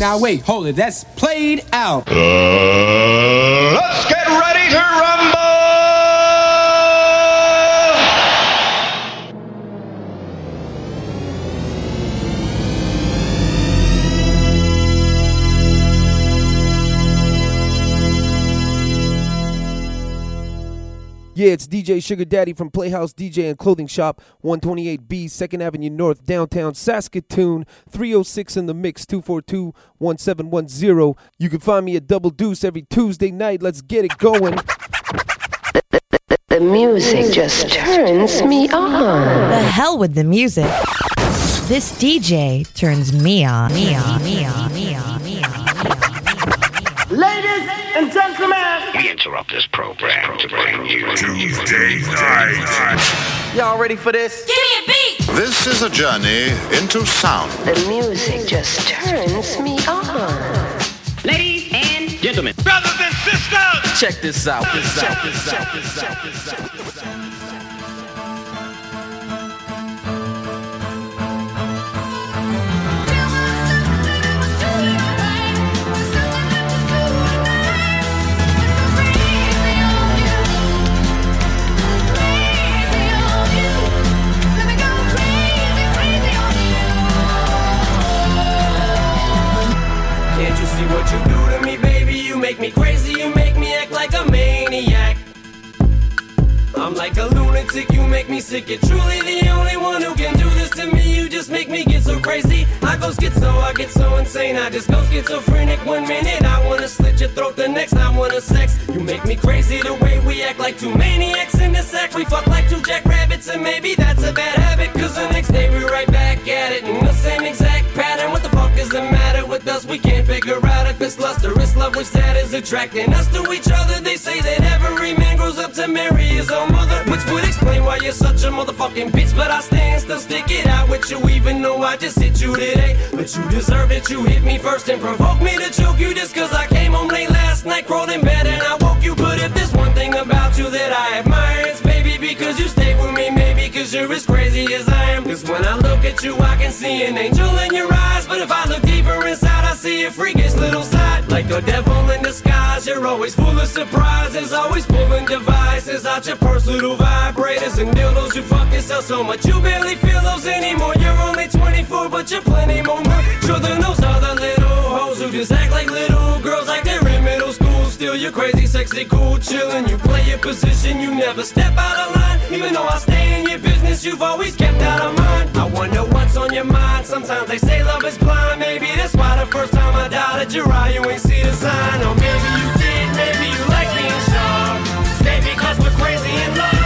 now wait, hold it. That's played out. Uh, let's get ready to rumble! Yeah, it's DJ Sugar Daddy from Playhouse DJ and Clothing Shop, 128B, 2nd Avenue North, downtown Saskatoon, 306 in the mix, 242 1710. You can find me at Double Deuce every Tuesday night. Let's get it going. The music just turns me on. The hell with the music. This DJ turns me on. Me on. Me on. Me on. Me on. Ladies and gentlemen, We interrupt this program to bring you Tuesday night. y'all ready for this? Give me a beat. This is a journey into sound. The music just turns me on. Ladies and gentlemen. Brothers and sisters, check this out. This out. This out. This out. This out. What you do to me, baby? You make me crazy, you make me act like a maniac. I'm like a lunatic, you make me sick. You're truly the only one who can do this to me. You just make me get so crazy. I go schizo, I get so insane. I just go schizophrenic one minute. I wanna slit your throat the next. I wanna sex. You make me crazy the way we act like two maniacs in the sack. We fuck like two jackrabbits, and maybe that's a bad habit. Cause the next day we're right back at it in the same exact pattern. What the fuck is the matter with us? We can't figure out if it's lust or it's love, which that is attracting us to each other. They say that every man grows up to marry his own mother, which would explain why you're such a motherfucking bitch. But I stand still, stick it out with you, even though I just hit you today. But you deserve it, you hit me first and provoke me to choke you just cause I came home late last night, crawled in bed and I woke you. But if there's one thing about you that I admire, it's baby because you stay with me, maybe cause you're as crazy as I am. Cause when I look at you, I can see an angel in your a freakish little side. Like a devil in disguise, you're always full of surprises, always pulling devices out your purse, little vibrators and dildos. You fuck yourself so much, you barely feel those anymore. You're only 24, but you're plenty more mature than those other little hoes who just act like little girls, like they're in middle school. Still, you're crazy, sexy, cool, chillin'. You play your position, you never step out of line. Even though I stay in your business, you've always kept out of mine. I wonder what's on your mind. Sometimes they say love I your eye, you ain't see the sign. Or maybe you did, maybe you like being. Maybe cause we're crazy in love.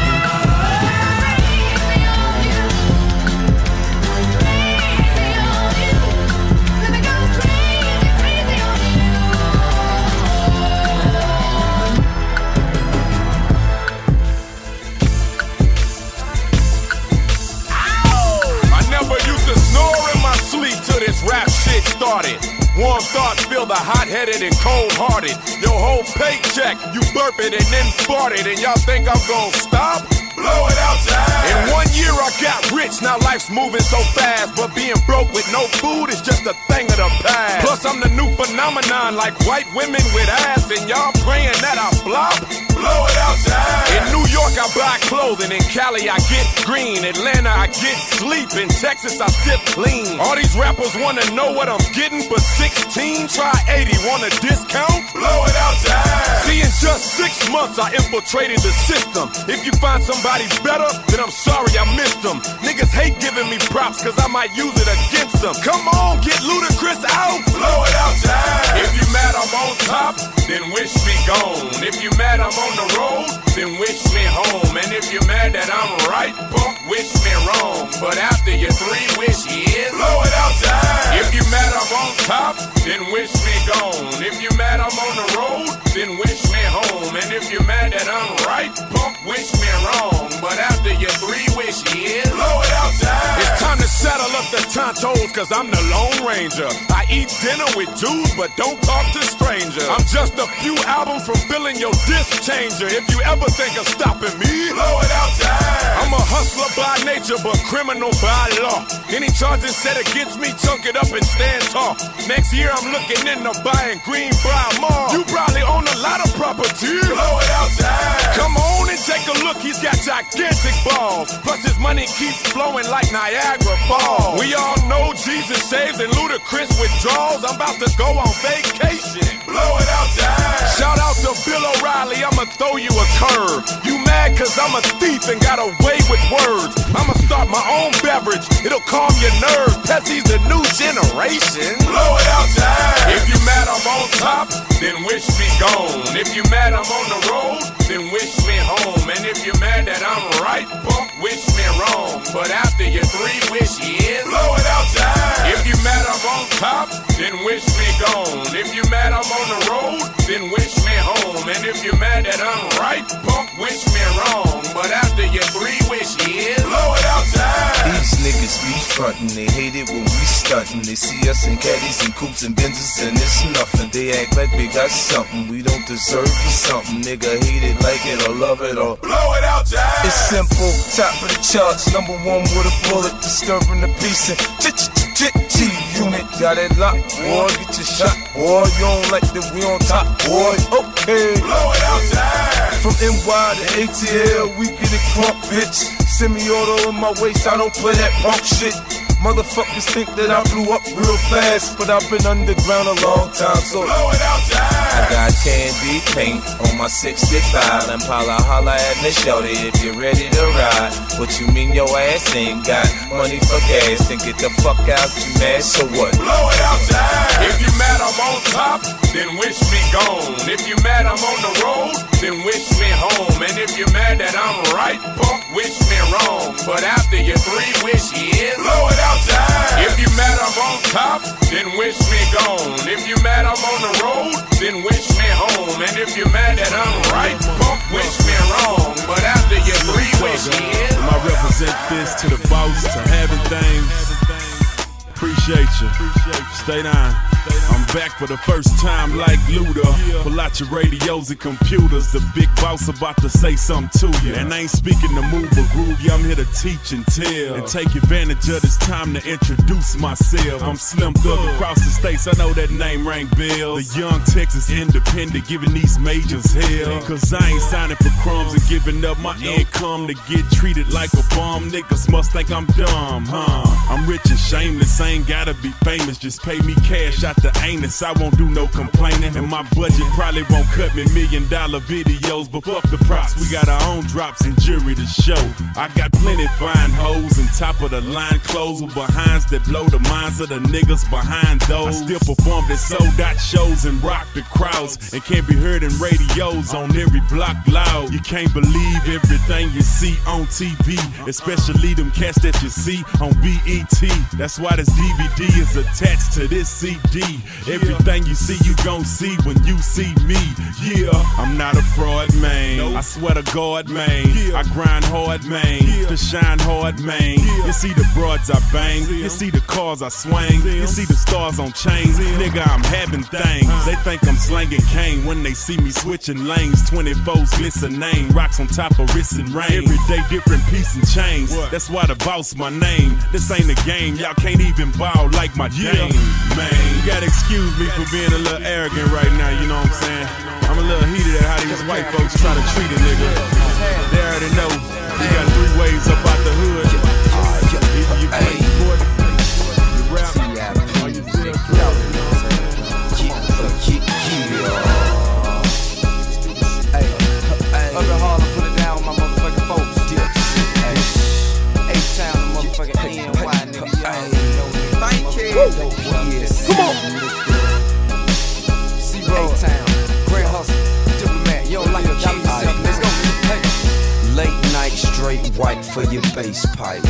Never used to snore in my sleep till this rap shit started. Warm thoughts feel the hot headed and cold hearted. Your whole paycheck, you burp it and then fart it, and y'all think I'm gonna stop? Blow it out, time. In one year I got rich, now life's moving so fast. But being broke with no food is just a thing of the past. Plus, I'm the new phenomenon, like white women with ass, and y'all praying that I flop? Blow it out, time. In New York, I buy clothing. In Cali, I get green. Atlanta, I get sleep. In Texas, I sip clean. All these rappers wanna know what I'm getting for 16. Try 80, want a discount? Blow it out, time. See, in just six months, I infiltrated the system. If you find somebody better, then I'm sorry I missed them. Niggas hate giving me props, cause I might use it against them. Come on, get Ludacris out. Blow it out, time. If you mad I'm on top, then wish me gone. If you mad I'm on the road, then wish me home. And if you're mad that I'm right, punk, wish me wrong. But after your three wish blow it out. If you mad I'm on top, then wish me gone. If you mad I'm on the road, then wish me home. And if you're mad that I'm right, punk, wish me wrong. But after your three wish years, blow it out, time. It's time to settle up the tontos, cause I'm the Lone Ranger. I eat dinner with Jews, but don't talk to strangers. I'm just a few albums from filling your disc changer. If you ever think of stopping me, blow it out time. I'm a hustler by nature, but criminal by law. Any charges set against me, chunk it up and stand tall. Next year, I'm looking into buying Greenbrier Mall. You probably own a lot of property. Blow it out time. Come on and take a look, he's got gigantic balls. Plus, his money keeps flowing like Niagara Falls. We all know Jesus saves and Ludacris withdrawals. I'm about to go on vacation. Blow it out time. Shout out to Bill O'Reilly, I'ma throw you a curve. You mad cause I'm a thief and got away with words. I'ma start my own beverage, it'll calm your nerves. Pepsi's the new generation. Blow it out time. If you mad I'm on top, then wish me gone. If you mad I'm on the road, then wish me home. And if you're mad that I'm right, wish me wrong. But after your three wish years, blow it out time. If you mad I'm on top, then wish me gone. If you mad I'm on the road, then wish me home. And if you're mad that I'm right, punk, wish me wrong. But after your three wish years, blow it out time. These niggas be frontin', they hate it when we stuntin'. They see us in caddies and coops and Benzes and it's nothing. They act like we got something we don't deserve for something. Nigga hate it, like it or love it or blow it out time. It's simple, top of the charts, number one with a bullet, disturbing the peace and G unit got it locked, boy. Get your shot, boy. You don't like that we on top, boy. Okay. Blow it out time. From NY to ATL, we get it crunk, bitch. Semi-auto in my waist, I don't play that punk shit. Motherfuckers think that I blew up real fast, but I've been underground a long time, so blow it out time. I got candy paint on my 65 and Paula holla at me, shorty, if you're ready to ride. What you mean your ass ain't got money for gas? Then get the fuck out, you mad, so what? Blow it out time. If you mad I'm on top, then wish me gone. If you mad I'm on the road, then wish me home. And if you're mad that I'm right, punk, wish me wrong. But after your three wish years, blow it out time. If you mad I'm on top, then wish me gone. If you mad I'm on the road, then wish me home. And if you're mad that I'm right, punk, wish me wrong. But after your three wish years, I represent this to the boss, to having things. Appreciate you. Stay down. I'm back for the first time like Luda. Pull out your radios and computers. The big boss about to say something to you. And I ain't speaking to move or groove you. I'm here to teach and tell. And take advantage of this time to introduce myself. I'm Slim Thug across the states. I know that name rang bells. The young Texas independent giving these majors hell. Cause I ain't signing for crumbs and giving up my income to get treated like a bum. Niggas must think I'm dumb, huh? I'm rich and shameless. I ain't gotta be famous. Just pay me cash out the anus. I won't do no complaining. And my budget probably won't cut me million dollar videos. But fuck the props. We got our own drops and jury to show. I got plenty fine hoes and top of the line clothes with behinds that blow the minds of the niggas behind those. I still perform at sold out shows and rock the crowds. And can't be heard in radios on every block loud. You can't believe everything you see on TV. Especially them cats that you see on BET. That's why this DVD is attached to this CD. Everything you see, you gon' see when you see me. Yeah, I'm not a fraud, man. I swear to God, man. I grind hard, man. To shine hard, man. You see the broads I bang. You see the cars I swing. You see the stars on chains. Nigga, I'm having things. Uh-huh. They think I'm slanging cane when they see me switching lanes. 24s glistening. Rocks on top of wrists and rain. Every day different piece and chains. That's why the boss my name. This ain't a game. Y'all can't even bow like my game, man. You gotta excuse me for being a little arrogant right now, you know what I'm saying? I'm a little heated at how these white folks try to treat a nigga. They already know you got three ways up out the hood. Either you play you rap, or you sell Urban Harlem, put it down my motherfucking folks. A-Town, the motherfucking NY, nigga. A-Town. Late night straight white for your bass pipe.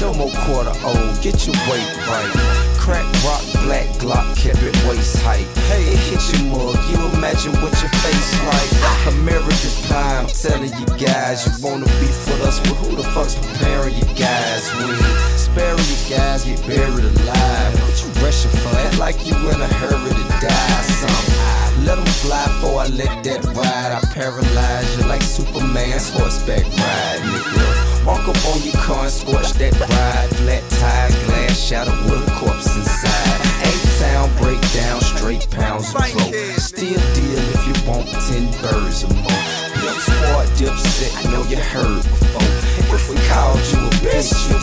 No more quarter old, get your weight right. Crack rock, black Glock, kept it waist height. Hey, it hit your mug, you imagine what your face like. American pie, I'm telling you guys, you wanna be with us, but who the fuck's preparing you guys? We bury you guys, get buried alive. What you rushing for? Act like you in a hurry to die. Some let them fly before I let that ride. I paralyze you like Superman's horseback ride, nigga. Walk up on your car and scorch that ride. Flat tire, glass shadow with a corpse inside. Eight sound breakdown, straight pounds of pro. Still deal if you want ten birds or more. Dip squad, dip set, I know you heard before. If we called you a bitch, you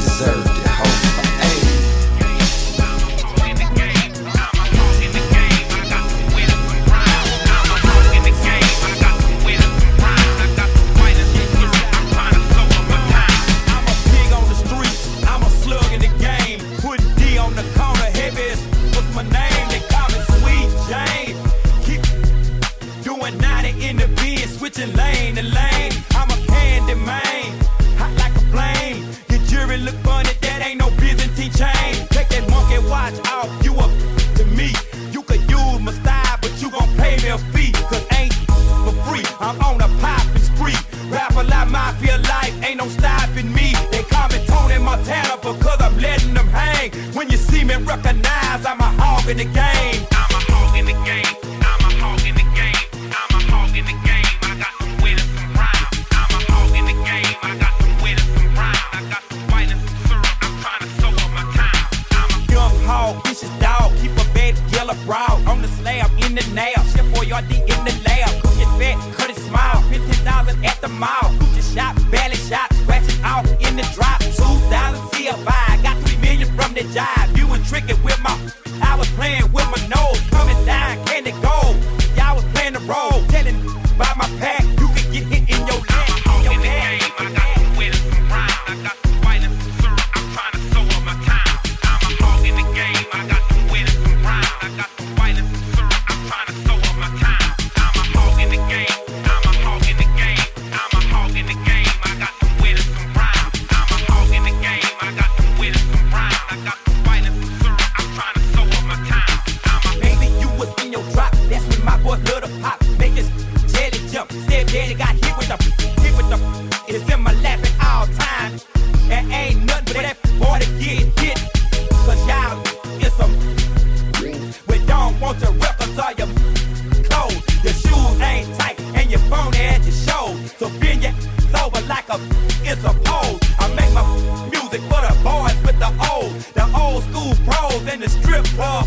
for the boys with the old, the old school pros in the strip club.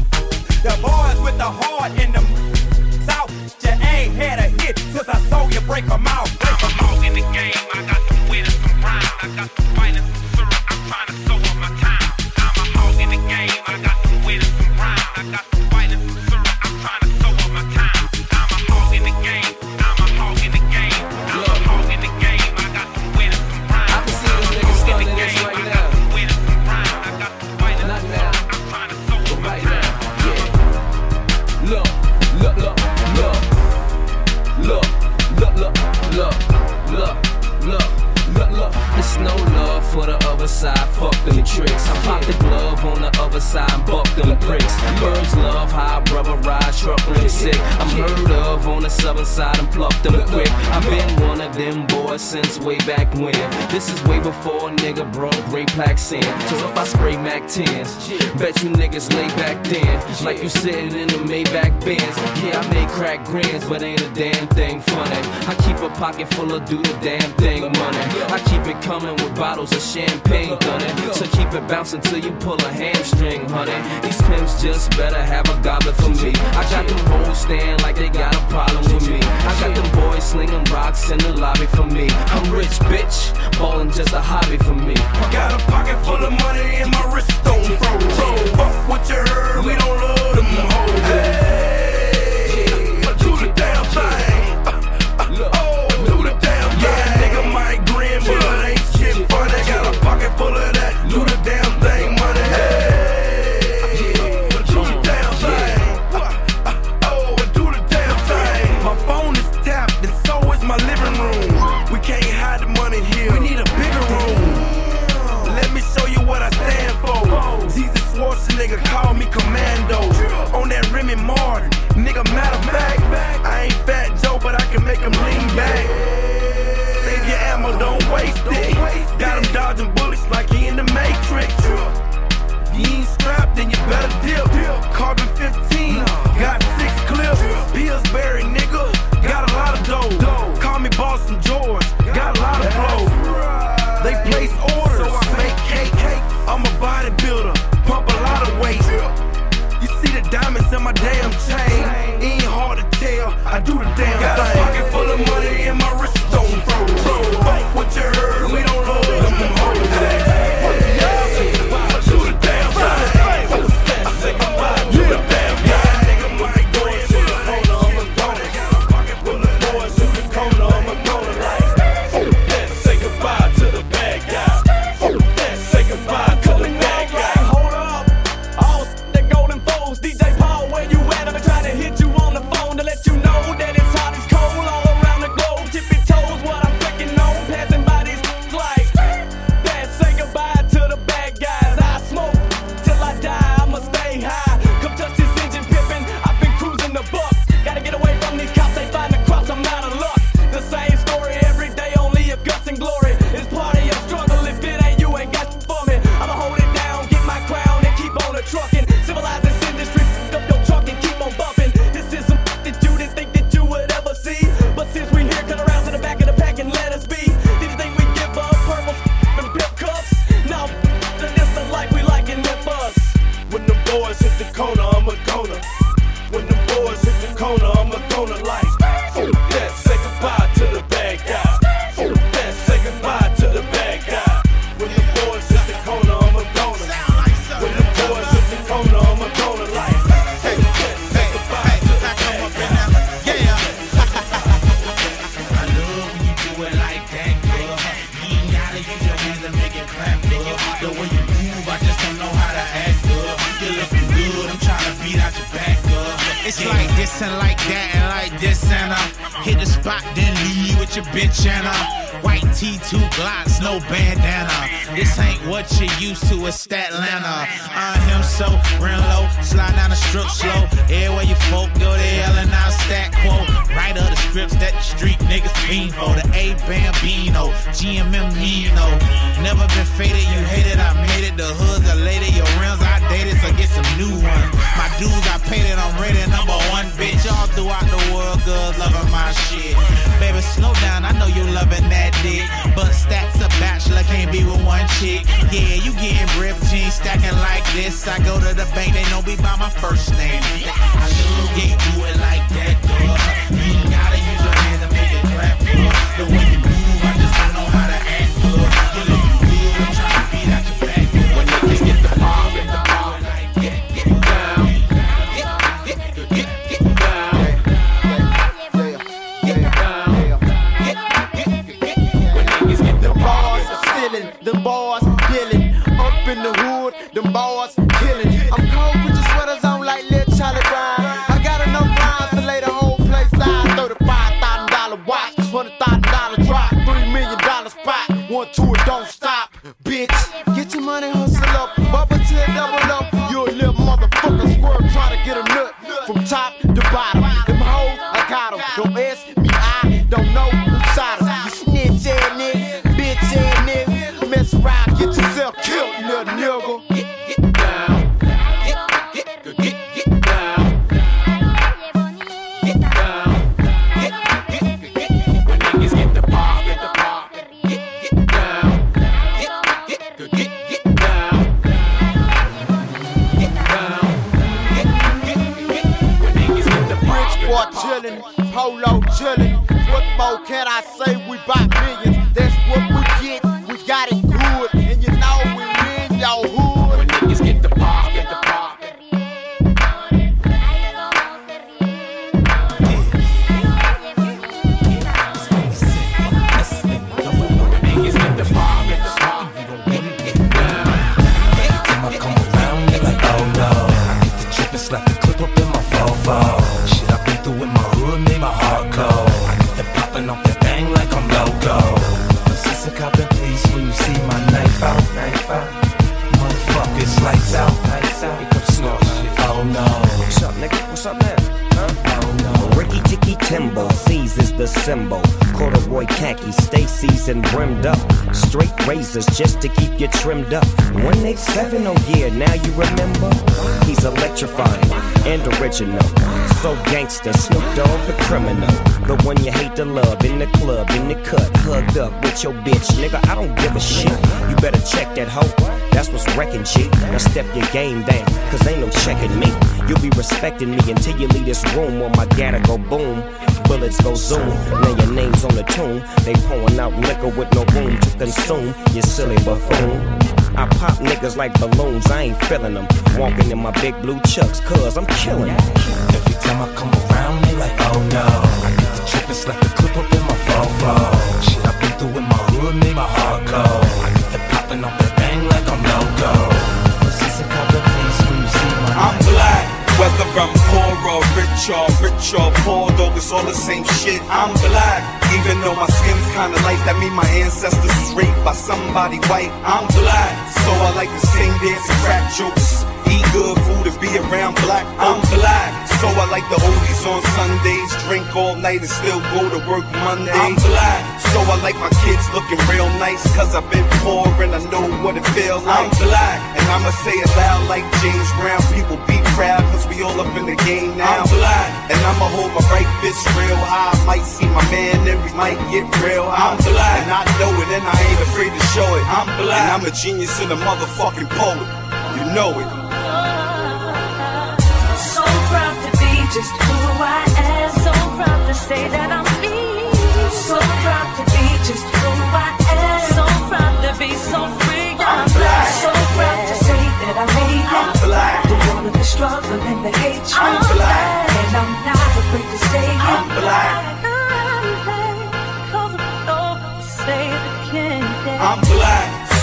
The boys with the heart in the south. You ain't had a hit since I saw you break a mouth. you sitting in the Maybach bands. Yeah, I may crack grands, but ain't a damn thing funny. I keep a pocket full of do the damn thing money. I keep it coming with bottles of champagne, dunning. So keep it bouncing till you pull a hamstring, honey. These pimps just better have a goblet for me. I got them hoes stand like they got a problem with me. I got them boys slinging rocks in the lobby for me. I'm rich, bitch. Ballin' just a hobby for me. Got a pocket full of money and my wrist don't froze. Fuck what you heard, we don't love them hoes. Yeah, you getting ripped, jeans stacking like this. I go to the bank, they know me by my first name. I should get do it like that, dog. You gotta use your hand to make it clap, dog. The way check that hoe. That's what's wrecking, G. Now step your game down, cause ain't no checking me. You'll be respecting me until you leave this room or my data go boom. Bullets go zoom, now your name's on the tomb. They pouring out liquor with no room to consume, you silly buffoon. I pop niggas like balloons, I ain't feeling them. Walking in my big blue chucks, cuz I'm killing them. Every time I come around, they like, oh no. I get the trip, it's like a clip up in my phone. Shit I've been through in my hood made my heart cold. Whether I'm poor or rich or rich or poor, though it's all the same shit. I'm black. Even though my skin's kinda light, that mean my ancestors was raped by somebody white. I'm black. So I like to sing, dance, and crack jokes. Eat good food and be around black. I'm black. So I like the oldies on Sundays, drink all night and still go to work Monday. I'm black. So I like my kids looking real nice, cause I've been poor and I know what it feels like. I'm black And I'ma say it loud like James Brown, people be proud cause we all up in the game now. I'm black And I'ma hold my right fist real high, might see my man and we might get real high. I'm black And I know it and I ain't afraid to show it. I'm black And I'm a genius and a motherfucking poet. You know it just who I am. So proud to say that I'm me. So proud to be just who I am. So proud to be so free. I'm black. So proud to say that I made it. I'm black. Through all of the struggle and the hatred. I'm black. And I'm not afraid to say. I'm black.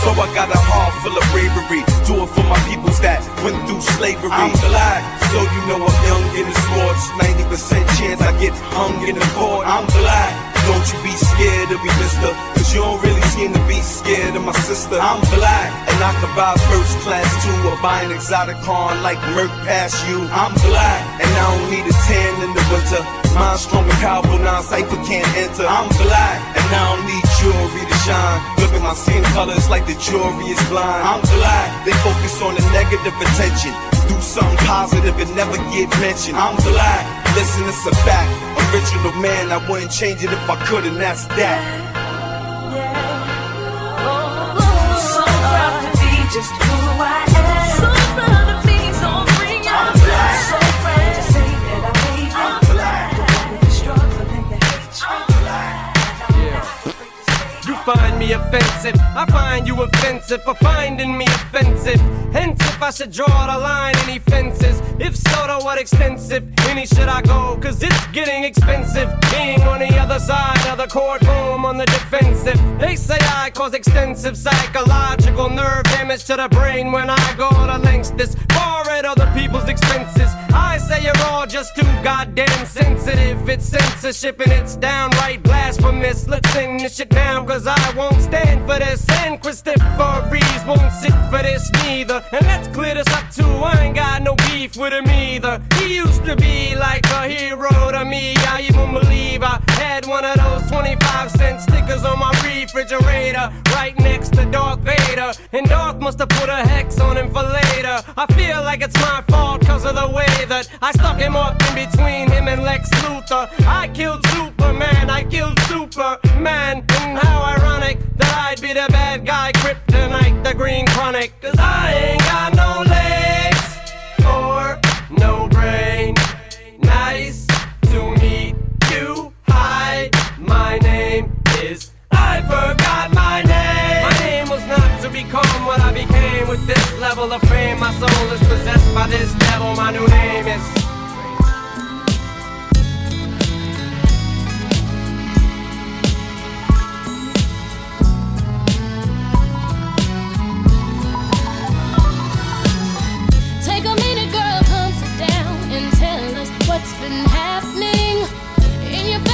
So I got a heart full of bravery. Do it for my peoples that went through slavery. I'm black. So you know I'm young in the sports. 90% chance I get hung in the court. I'm black. Don't you be scared of me, mister. Cause you don't really seem to be scared of my sister. I'm black. And I can buy first class too. Or buy an exotic car like Merc past you. I'm black. And I don't need a tan in the winter. Mind strong and powerful, non-cypher can't enter. I'm black. And I don't need jewelry to shine. At my skin colors like the jewelry is blind. I'm black. They focus on the negative attention. Do something positive and never get mentioned. I'm black. Listen, it's a fact. Original man, I wouldn't change it if I could, and that's that. Find you offensive for finding me offensive. Hence, if I should draw the line, any fences? If so, to what extensive? Any should I go? Cause it's getting expensive. Being on the other side of the courtroom on the defensive. They say I cause extensive psychological nerve damage to the brain when I go to lengths this far at other people's expenses. I say you're all just too goddamn sensitive. It's censorship and it's downright blasphemous. Let's end this shit down, cause I won't stand for this. And Christopher Reeves won't sit for this neither. And let's clear this up too. I ain't got no beef with him either. He used to be like a hero to me. I even believe I had one of those 25 cent stickers on my refrigerator right next to Darth Vader. And Darth must have put a hex on him for later. I feel like it's my fault cause of the way that I stuck him up in between him and Lex Luthor. I killed Superman, I killed Superman. And how ironic that I'd be the bad guy, Kryptonite, the Green Chronic. Cause I ain't got no legs or no brain. Nice to meet you. Hi, my name is. I forgot my name. My name was not to become what I became with this level of fame. My soul is possessed by this devil. My new name is.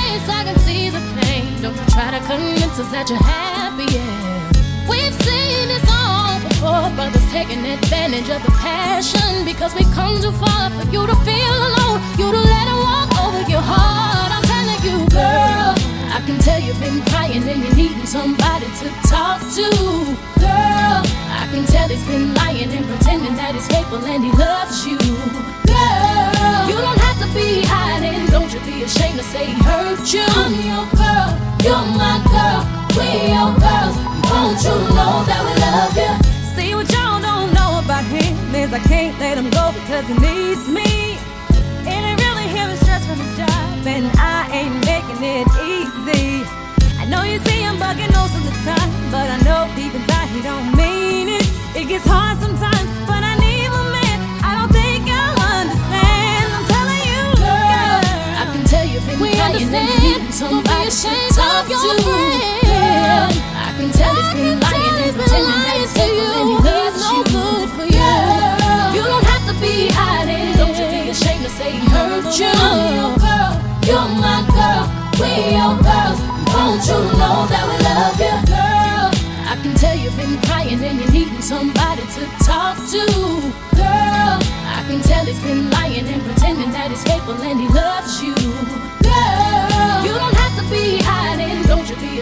Face, I can see the pain. Don't try to convince us that you're happy, yeah. We've seen this all before, brothers taking advantage of the passion because we come too far for you to feel alone. You to let it walk over your heart. I'm telling you, girl. I can tell you've been crying and you're needing somebody to talk to. Girl, I can tell he's been lying and pretending that he's faithful and he loves you. Girl, you don't have to be. Don't you be ashamed to say he hurt you. I'm your girl, you're my girl. We your girls. Won't you know that we love you? See what y'all don't know about him is I can't let him go because he needs me. And I really hear the stress from his job, and I ain't making it easy. I know you see him bugging most of the time, but I know Don't to talk of your to. friend. Girl, I can tell he's been lying and pretending that he's faithful and he loves no you. good for you. Girl, you don't have to be hiding. Don't you be ashamed to say he hurt you. I'm your girl, you're my girl. We your girls. Won't you know that we love you, girl? I can tell you've been crying and you're needing somebody to talk to. Girl, I can tell he's been lying and pretending that he's faithful and he loves you.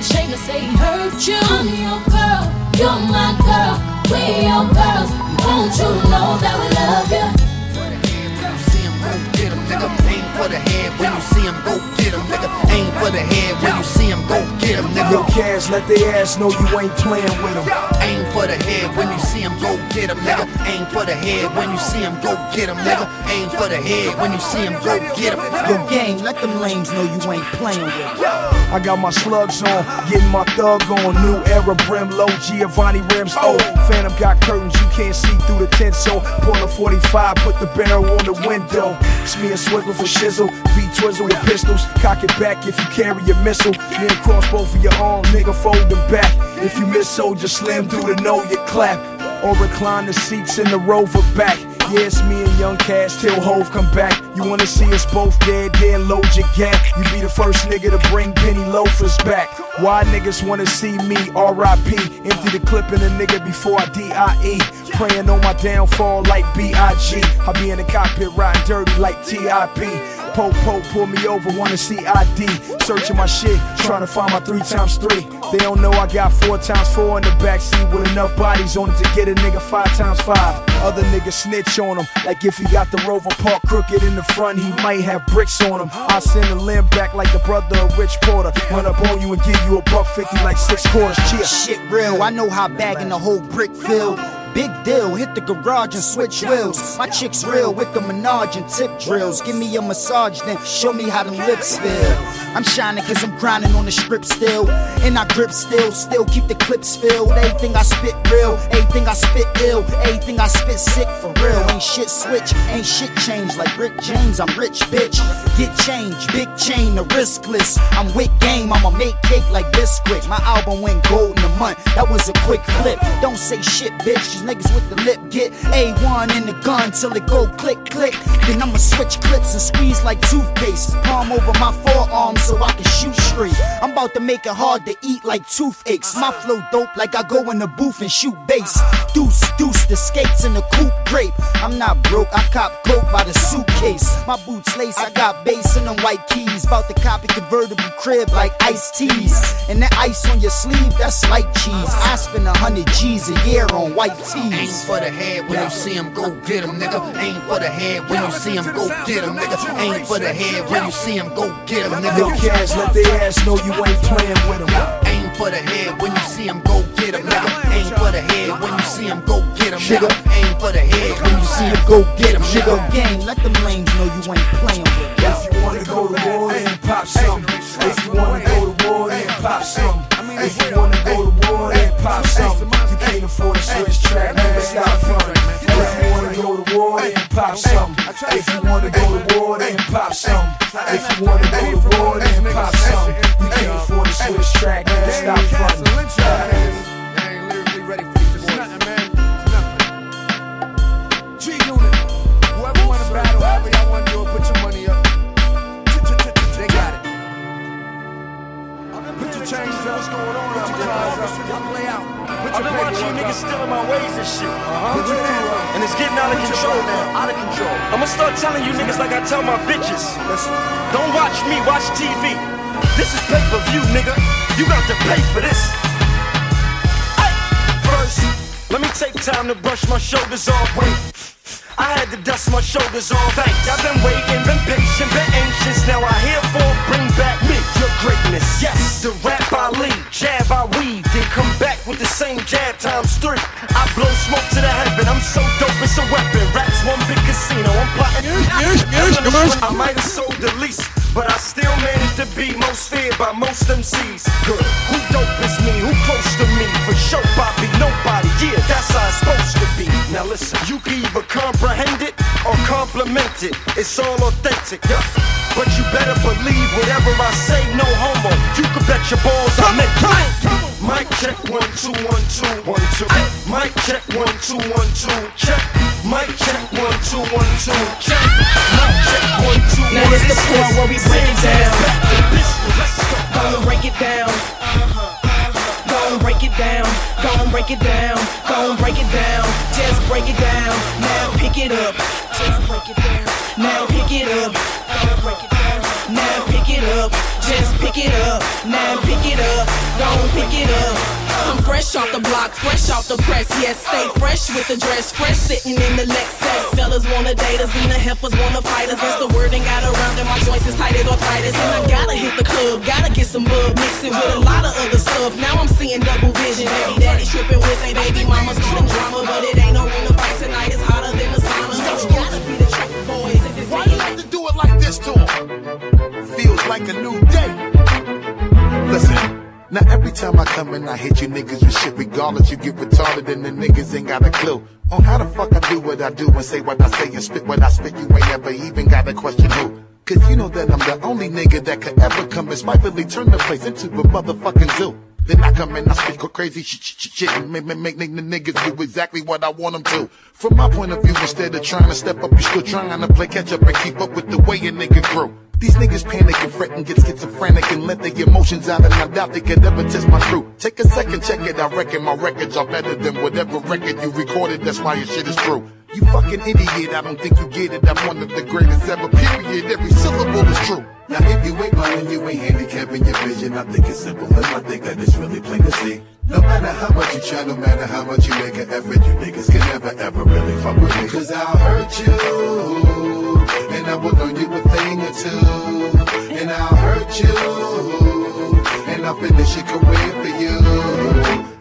Ashamed to say he hurt you. I'm your girl, you're my girl. We your girls. Won't you know that we love you? nigga. Aim for the head when you see him, go get him, nigga. Aim for the head when you see him, go him, nigga. Yo, Cash let they ass know you ain't playing with them. Aim for the head when you see him, go get him, nigga. Aim for the head when you see him, go get him, nigga. Aim for the head when you see him, go get him. Yo, gang, let them lames know you ain't playing with them. I got my slugs on, getting my thug on. New era brim low, Giovanni rims. Oh, Phantom got curtains, you can't see through the tent. So pull a 45, put the barrel on the window. Smear swiggle for shizzle, V twizzle with pistols. Cock it back if you carry a missile. Then cross both of your arms, nigga, fold them back. If you miss soldier, slam through the know you clap. Or recline the seats in the rover back. It's me and Young Cash till Hove come back. You wanna see us both dead, then load your gap. You be the first nigga to bring penny loafers back. Why niggas wanna see me? R.I.P. Empty the clip in a nigga before I D.I.E. Praying on my downfall like B.I.G. I be in the cockpit riding dirty like T.I.P. Po po pull me over, wanna see ID. Searching my shit, trying to find my three times three. They don't know I got four times four in the backseat with enough bodies on it to get a nigga five times five. Other niggas snitch on him, like if he got the Rover Park crooked in the front, he might have bricks on him. I send a limb back like the brother of Rich Porter. Run up on you and give you a buck fifty like six quarters. Cheer. Shit real, I know how bagging the whole brick feel. Big deal, hit the garage and switch wheels. My chick's real with the menage and tip drills. Give me a massage, then show me how them lips feel. I'm shining cause I'm grinding on the strip still. And I grip still, still keep the clips filled. Everything I spit real, everything I spit ill, everything I spit sick for real. Ain't shit switch, ain't shit change like Rick James. I'm rich, bitch. Get change, big chain, the riskless. I'm with game, I'ma make cake like Bisquick. My album went gold in a month, that was a quick flip. Don't say shit, bitch. Niggas with the lip get A1 in the gun till it go click, click. Then I'ma switch clips and squeeze like toothpaste. Palm over my forearm so I can shoot straight. I'm about to make it hard to eat like toothaches. My flow dope like I go in the booth and shoot bass. Deuce, deuce, the skates in the coupe grape. I'm not broke, I cop coke by the suitcase. My boots lace, I got bass in them white keys. About to copy convertible crib like iced teas. And that ice on your sleeve, that's like cheese. I spend a hundred G's a year on white. Aim for the head when you see him, go get him, nigga. Aim for the head when you see him, go get him, nigga. Aim for the head when you see him, go get him, nigga. Yo, Cash, let they ass know you ain't playing with them. Aim for the head when you see him, go get him, nigga. Aim for the head when you see him, go get him, nigga. Aim for the head when you see him, go get him, Nigga, nigga. gang, let them lames know you ain't playing with them. If you wanna go to war, then pop some. If you wanna go to war, then pop some. If you wanna go to war, then pop some. Can't afford a switch track, nigga, stop fronting. If you wanna go to war, then pop some. If you wanna go to war, then pop some. If you wanna go to war, then pop some. You can't afford a switch track, nigga, stop fronting. Put your chains up. What's going on? Cars up. Y'all play out. I've been watching you niggas stealing my ways and shit. Uh-huh. And it's getting out of control now. Out of control. I'ma start telling you niggas like I tell my bitches. Don't watch me, watch TV. This is pay-per-view, nigga. You got to pay for this. Hey, First, let me take time to brush my shoulders off. Wait. I had to dust my shoulders off. Thanks. I've been waiting, been patient, been anxious. Now I herefore bring back me, your greatness. Yes, the rap I lead, jab I weave, then come back with the same jab times three. I blow smoke to the heaven. I'm so dope, it's a weapon. Rap's one big casino. I'm plotting. I might have sold the least, but I still managed to be most feared by most MCs. Good. Who dope is me? Who close to me? For sure, Bobby, nobody. Yeah, that's how it's supposed to be. Now listen, you can either comprehend it or compliment it. It's all authentic. Yeah. But you better believe whatever I say, no homo. You can bet your balls I meant it. Mic check one two one two one two. Mic check one two one two check. Mic check one two one two check. Ah! Mic check one two one. Now this the part where we break it down. Let's go. Go and break it down. Go and break it down. Go and break it down. Go and break it down. Just break it down. Now pick it up. Just break it down. Now pick it up. Go and break it down. Now pick it up. Just pick it up. Now pick it up. Don't pick it up. I'm fresh off the block, fresh off the press. Yes, stay fresh with the dress, fresh sitting in the Lexus. Fell fellas wanna date us, and the heifers wanna fight us. That's the word ain't got around and my joints is tight as arthritis. And I gotta hit the club, gotta get some bub, mix it with a lot of other stuff. Now I'm seeing double vision. Baby daddy tripping with a baby mama's causing drama, but it ain't no room to fight tonight. It's hotter than the sauna. So you gotta be the trick boys. Why you have to do it like this to 'em? Like a new day. Listen. Now every time I come in, I hit you niggas with shit. Regardless, you get retarded and the niggas ain't got a clue on how the fuck I do what I do and say what I say and spit what I spit. You ain't ever even got a question who. Cause you know that I'm the only nigga that could ever come and spitefully turn the place into a motherfucking zoo. Then I come in, I speak all crazy shit, shit, shit, shit, and make, make, make the niggas do exactly what I want them to. From my point of view, instead of trying to step up, you're still trying to play catch up and keep up with the way a nigga grew. These niggas panic and fret and get schizophrenic and let their emotions out and I doubt they could ever test my truth. Take a second, check it, I reckon my records are better than whatever record you recorded, that's why your shit is true. You fucking idiot, I don't think you get it, I'm one of the greatest ever, period, every syllable is true. Now if you ain't blind, you ain't handicapping your vision, I think it's simple and I think that it's really plain to see. No matter how much you try, no matter how much you make an effort, you niggas can never ever really fuck with me. Cause I'll hurt you, and I will learn you a thing or two. And I'll hurt you, and I'll finish your career for you.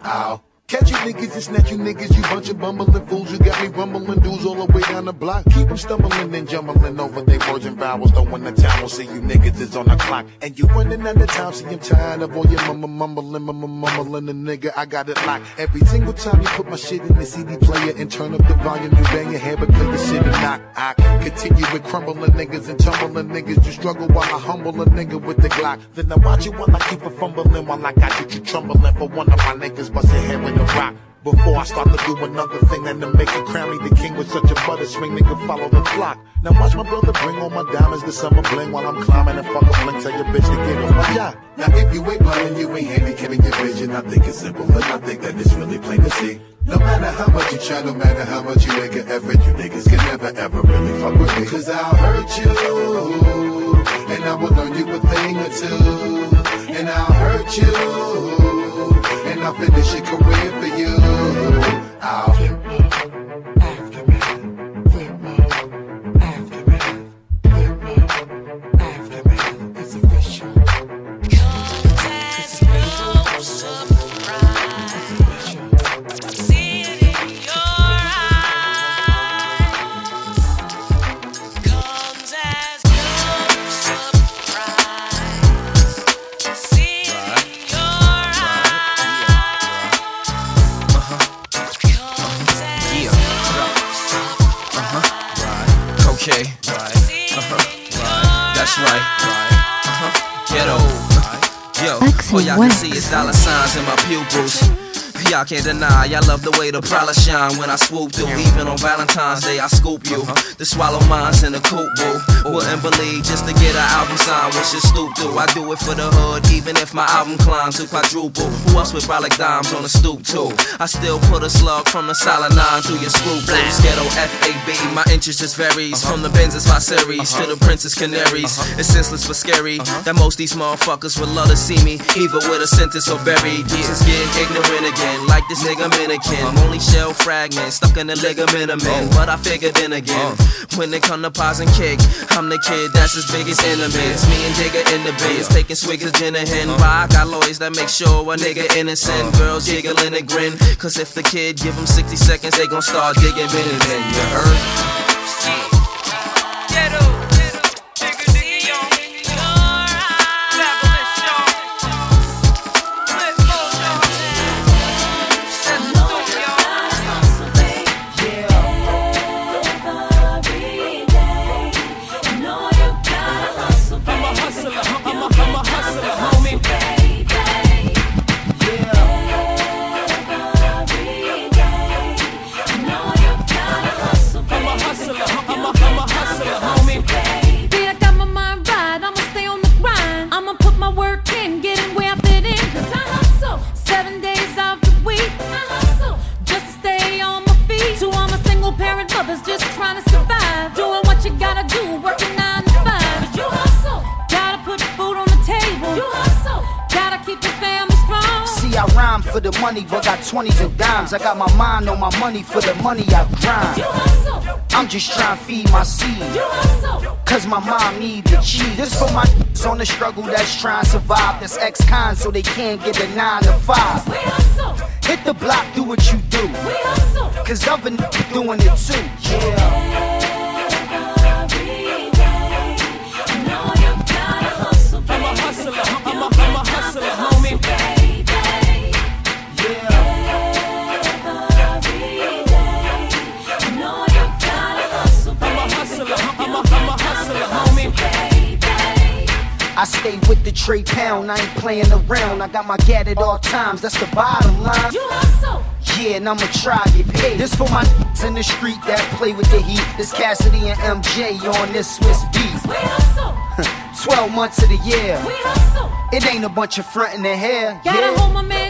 I'll Catch you niggas and snatch you niggas, you bunch of bumbling fools. You got me rumbling dudes all the way down the block. Keep them stumbling and jumbling over their words and vowels. Throwing the towel, see you niggas is on the clock. And you running out of time, see I'm tired of all your mumble mumbling, mumble mumbling. The nigga, I got it locked. Every single time you put my shit in the CD player and turn up the volume, you bang your head because the shit is not. I continue with crumbling niggas and tumbling niggas. You struggle while I humble a nigga with the Glock. Then I watch you while I keep a fumbling while I got you, you trembling for one of my niggas bust your head with a rock. Before I start to do another thing, then to make you crown me the king with such a butter swing, nigga follow the flock. Now watch my brother bring all my diamonds this summer bling while I'm climbing and fuck a fling. Tell your bitch to get off my yacht. Now if you ain't blind, you ain't handicapping your vision. I think it's simple and I think that it's really plain to see. No matter how much you try, no matter how much you make an effort, you niggas can never ever really fuck with me. Cause I'll hurt you, and I will learn you a thing or two. And I'll hurt you, and I'll finish your career. I'll Yo, can see is dollar signs in my pupils. Y'all can't deny, I love the way the prowler shine when I swoop through. Even on Valentine's Day, I scoop you. Uh-huh. To swallow mines in a coupe, boo. Wouldn't believe just to get an album signed, what should stoop do. I do it for the hood, even if my album climbs to quadruple. Who else with brolic dimes on the stoop, too? I still put a slug from the solid nine through your scruples. Ghetto FAB, my interest just varies. Uh-huh. From the Benz's 5 series to the Princess Canaries. Uh-huh. It's senseless but scary that most these motherfuckers would love to see me, either with a sentence or buried. Jesus getting ignorant again, like this nigga Minikin. Only shell fragments stuck in the ligament of men. But I figured then again, when they come to pause and kick, I'm the kid that's his biggest enemies. Me and Digger in the biz, taking swigs of gin and. Why I got lawyers that make sure a nigga innocent. Girls giggling and grin, cause if the kid give them 60 seconds, they gon' start digging in and then you heard? I got my mind on my money for the money I grind. I'm just trying to feed my seed. Cause my mom need the cheese. This for my on the struggle that's trying to survive. That's ex-con so they can't get a 9 to 5. Hit the block, do what you do. Cause I've been doing it too. Yeah. Stay with the Trey Pound, I ain't playing around. I got my gat at all times, that's the bottom line. You hustle. Yeah, and I'ma try get paid. This for my in the street that play with the heat. This Cassidy and MJ on this Swizz beat. 12 months of the year. It ain't a bunch of front in the hair. Gotta yeah. hold my man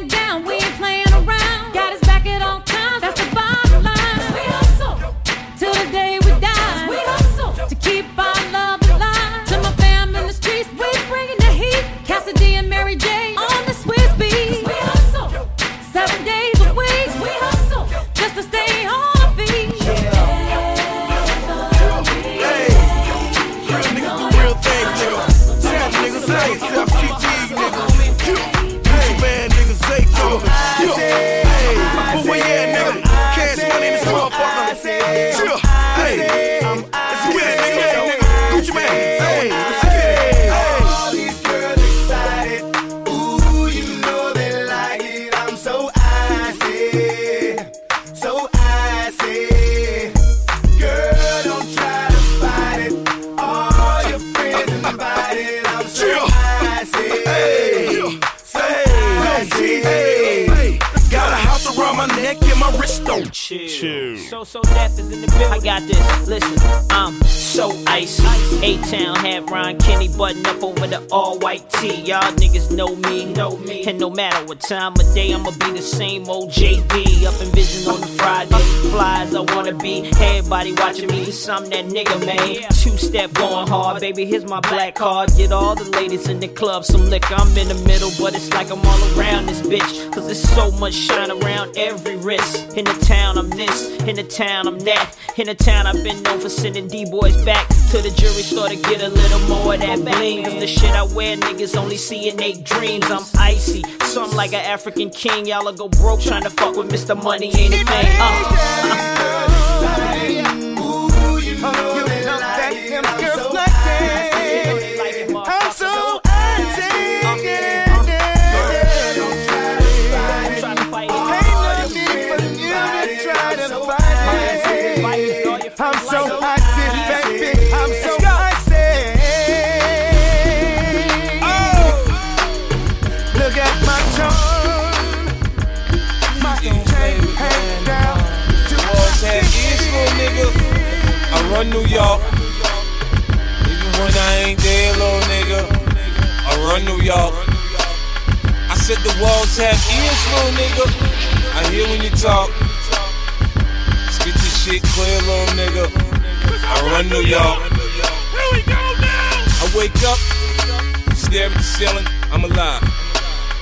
So So Def is in the building. I got this. Listen, I'm so icy. A Town had Ron Kenny button up over the all white tee. Y'all niggas know me, know me. And no matter what time of day, I'ma be the same old JD. Up in vision on the Friday. Fly as I wanna be. Everybody watching me, cause I'm that nigga, man. Two step going hard, baby. Here's my black card. Get all the ladies in the club some liquor. I'm in the middle, but it's like I'm all around this bitch. Cause there's so much shine around every wrist. In the town, I'm this. In the town, I'm that. In the town, I've been known for sending D-boys back to the jury store to get a little more of that bling. Cause the shit I wear, niggas only see in dreams. I'm icy, so I'm like an African king. Y'all will go broke trying to fuck with Mr. Money, anything. Uh, I'm New York. Even when I ain't there, little nigga. I run New York. I said the walls have ears, little nigga. I hear when you talk. Let's get this shit clear, little nigga. I run New York. Here we go now. I wake up, stare at the ceiling, I'm alive.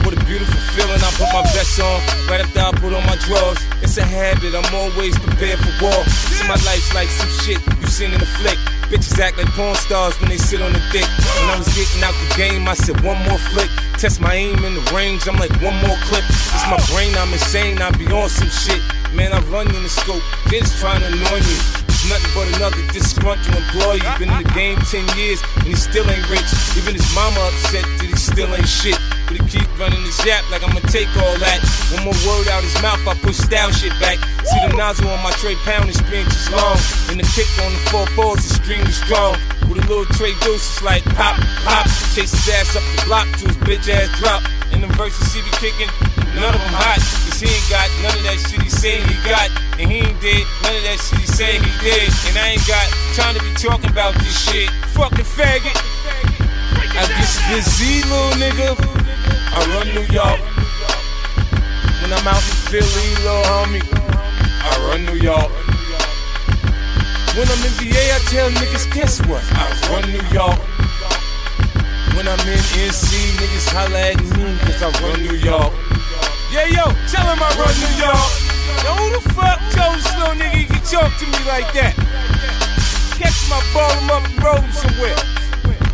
What a beautiful feeling. I put my vest on right after I put on my drawers. It's a habit, I'm always prepared for war. So my life's like some shit seen in the flick. Bitches act like porn stars when they sit on the dick. When I was getting out the game, I said one more flick. Test my aim in the range, I'm like one more clip. It's my brain, I'm insane, I be on some shit. Man, I run in the scope, just trying to annoy me. It's nothing but another disgruntled employee. Been in the game 10 years and he still ain't rich. Even his mama upset that he still ain't shit. But keep running his yap like I'ma take all that. One more word out his mouth, I push style shit back. See the nozzle on my tray pound is three inches long. And the kick on the four fours is strong. With a little tray deuce, it's like pop, pop. Chase his ass up the block to his bitch ass drop. And them verses he be kicking, none of them hot. Cause he ain't got none of that shit he say he got. And he ain't did none of that shit he say he did. And I ain't got time to be talking about this shit. Fucking faggot. I get busy, little nigga. I run New York. When I'm out in Philly, little homie, I run New York. When I'm in VA, I tell niggas, guess what? I run New York. When I'm in NC, niggas holla at me, cause I run New York. Yeah, yo, tell him I run New York. Now who the fuck told slow nigga can talk to me like that? Catch my ball, him up and roll somewhere.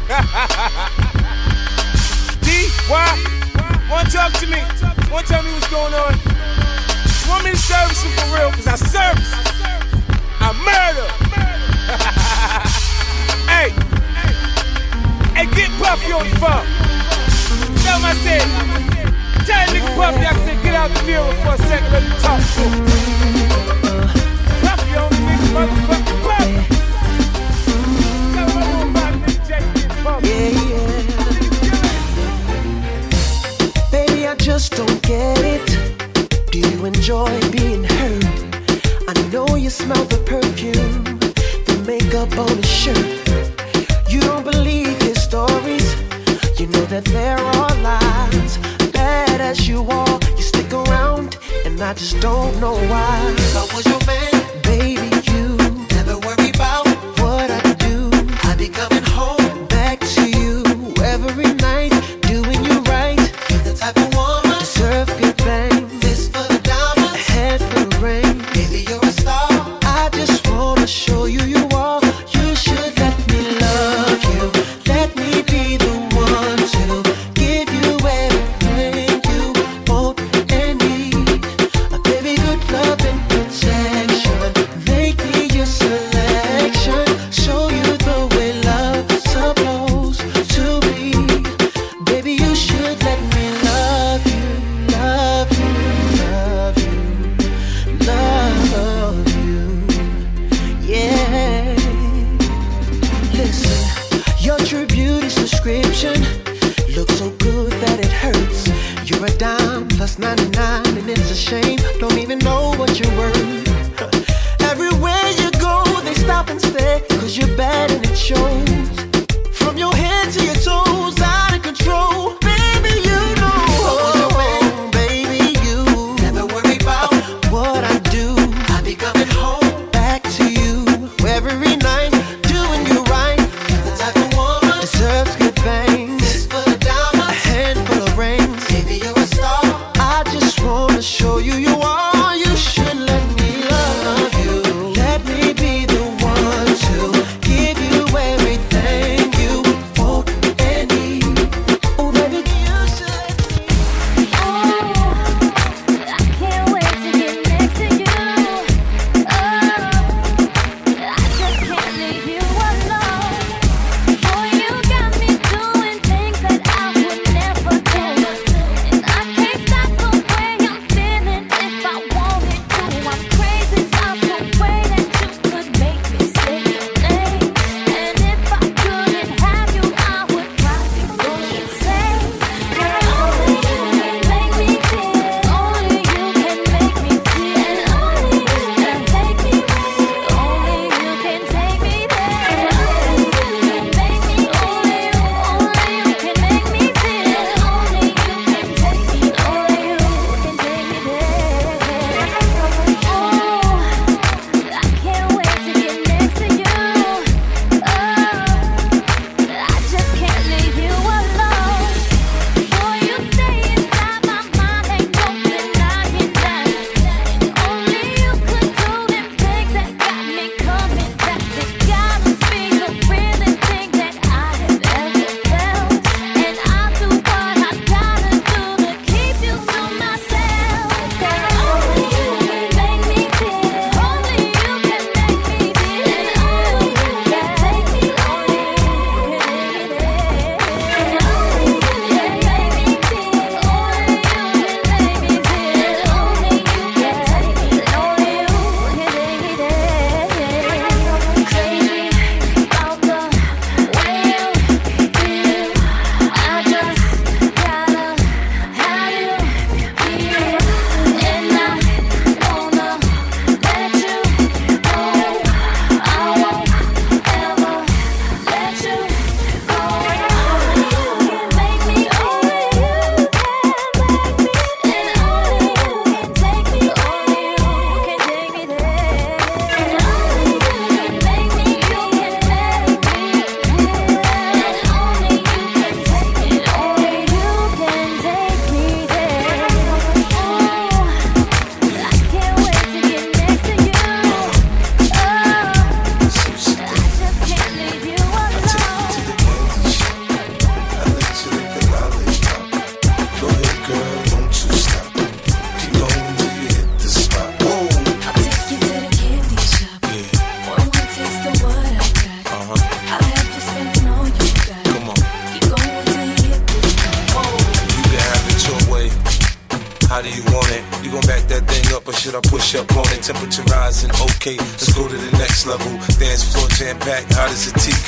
D-Y Want to talk to me. Want to tell me what's going on. Want me to service you for real? Cause I service. I murder. hey. Hey, get Puffy on the phone. Tell him I said. Tell that nigga Puffy I said get out the mirror for a second. Let me talk to him. Puffy on the nigga motherfucker. just don't get it. Do you enjoy being hurt? I know you smell the perfume, the makeup on his shirt. You don't believe his stories. You know that there are lies. Bad as you are, you stick around, and I just don't know why. I was your man.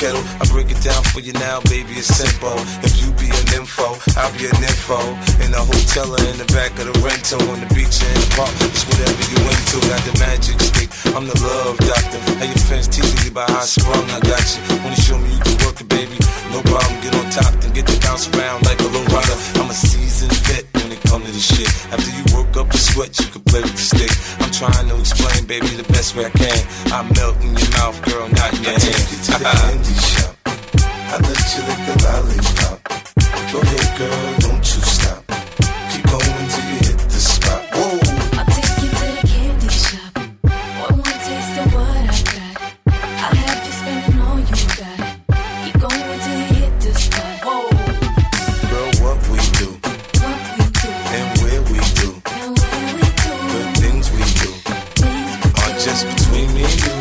As just between me and you.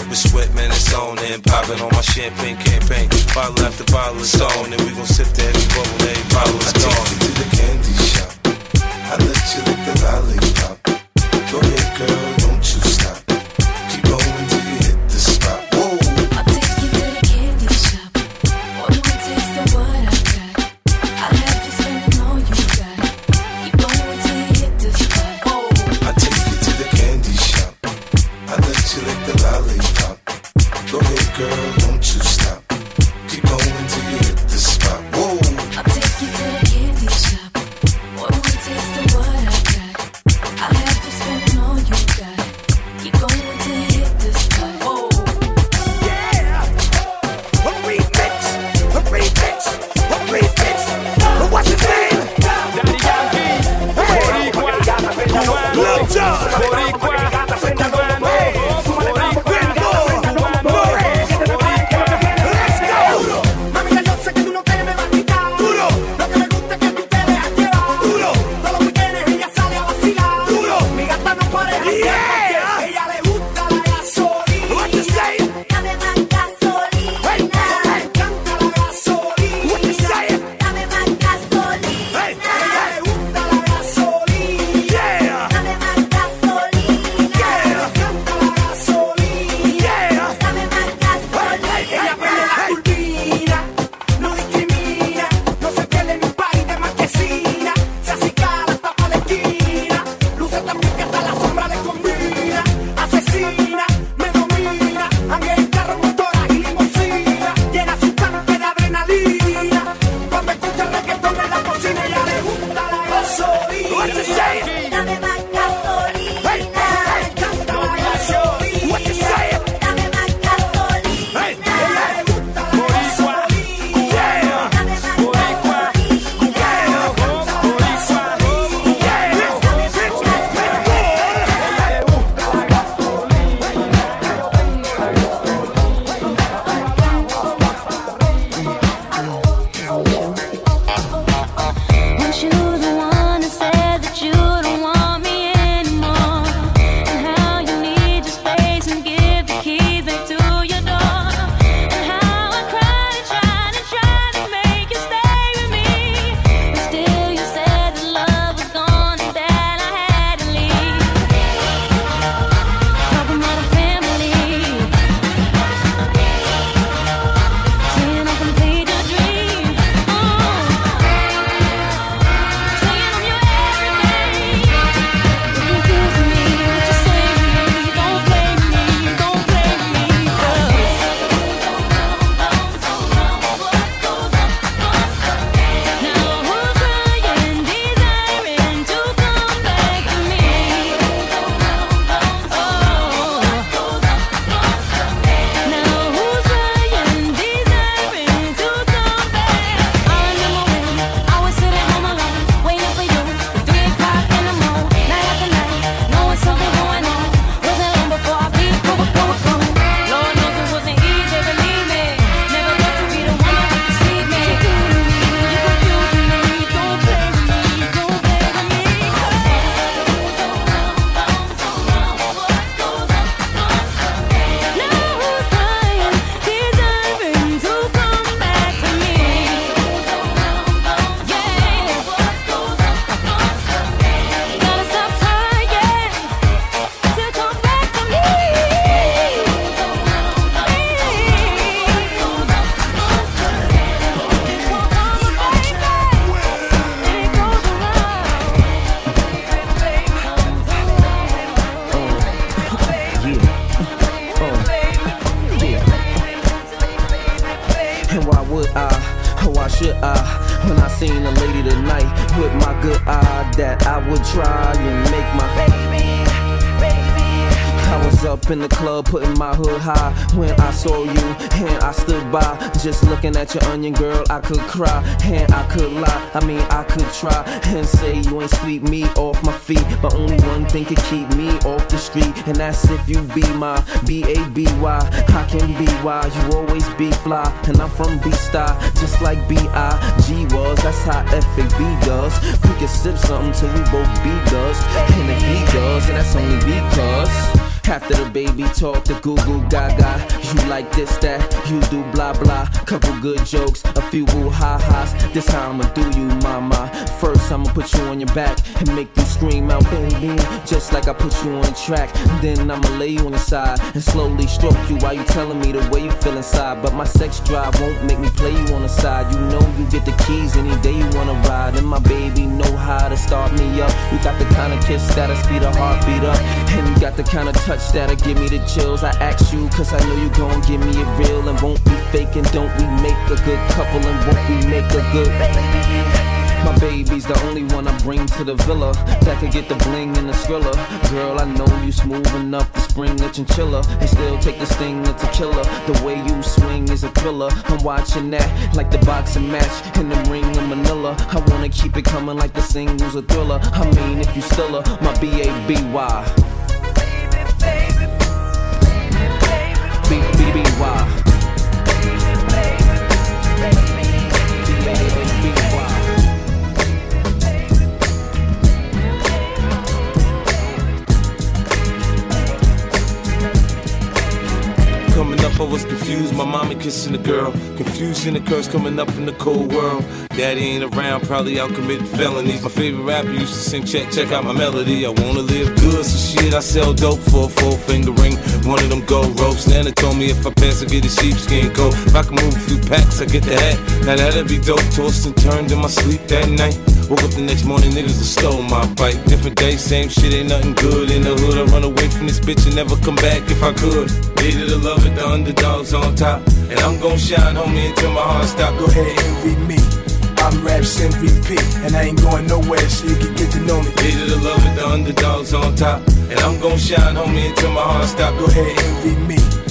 with sweat, man, it's on and popping on my champagne campaign. Bottle after bottle is on, and we gon' sip that bubble, every bottle is I take you to the candy shop. I let you lick the lollipop. Go ahead, girl, don't you with my good eye that I would try and make my. I was up in the club putting my hood high when I saw you and I stood by just looking at your onion girl. I could cry and I could lie. I mean, I could try and say you ain't sweep me off my feet, but only one thing could keep me off the street, and that's if you be my B A B Y. I can be why you always be fly, and I'm from B Star, just like B I G was. That's how F A B does. We can sip something till we both be does, and if he does, and that's only because. After the baby talk, the goo goo gaga. You like this, that, you do blah blah. Couple good jokes, a few woo ha ha's. This how I'ma do you, mama. First, I'ma put you on your back and make you scream out, baby. Just like I put you on the track. Then I'ma lay you on the side and slowly stroke you while you telling me the way you feel inside. But my sex drive won't make me play you on the side. You know you get the keys any day you wanna ride. And my baby know how to start me up. You got the kind of kiss that'll speed a heartbeat up. And you got the kind of touch that'll give me the chills. I ask you, cause I know you gon' give me it real and won't be faking. Don't we make a good couple and won't we make a good baby? my baby's the only one I bring to the villa that could get the bling and the thriller. Girl, I know you smooth enough to spring a chinchilla and still take the sting of tequila. The way you swing is a thriller. I'm watching that like the boxing match in the ring of Manila. I wanna keep it coming like the singles a thriller. I mean, if you still a my B A B Y. B B B Y. Coming up, I was confused. My mommy kissing a girl. Confusion occurs coming up in the cold world. Daddy ain't around, probably out committing felonies. My favorite rapper used to sing, check, check out my melody. I wanna live good, so shit, I sell dope for a four finger ring. One of them gold ropes. Nana told me if I pass, I get a sheepskin coat. If I can move a few packs, I get the hat. Now that'd be dope. Tossed and turned in my sleep that night. Woke up the next morning, niggas have stole my bike. Different day, same shit, ain't nothing good in the hood. I run away from this bitch and never come back if I could. Hated to love it, the underdogs on top. And I'm gon' shine, homie, until my heart stop. Go ahead, envy me. I'm Raps MVP, and I ain't going nowhere, so you can get to know me. Hated to love it, the underdogs on top. And I'm gon' shine, homie, until my heart stop. Go ahead, envy me.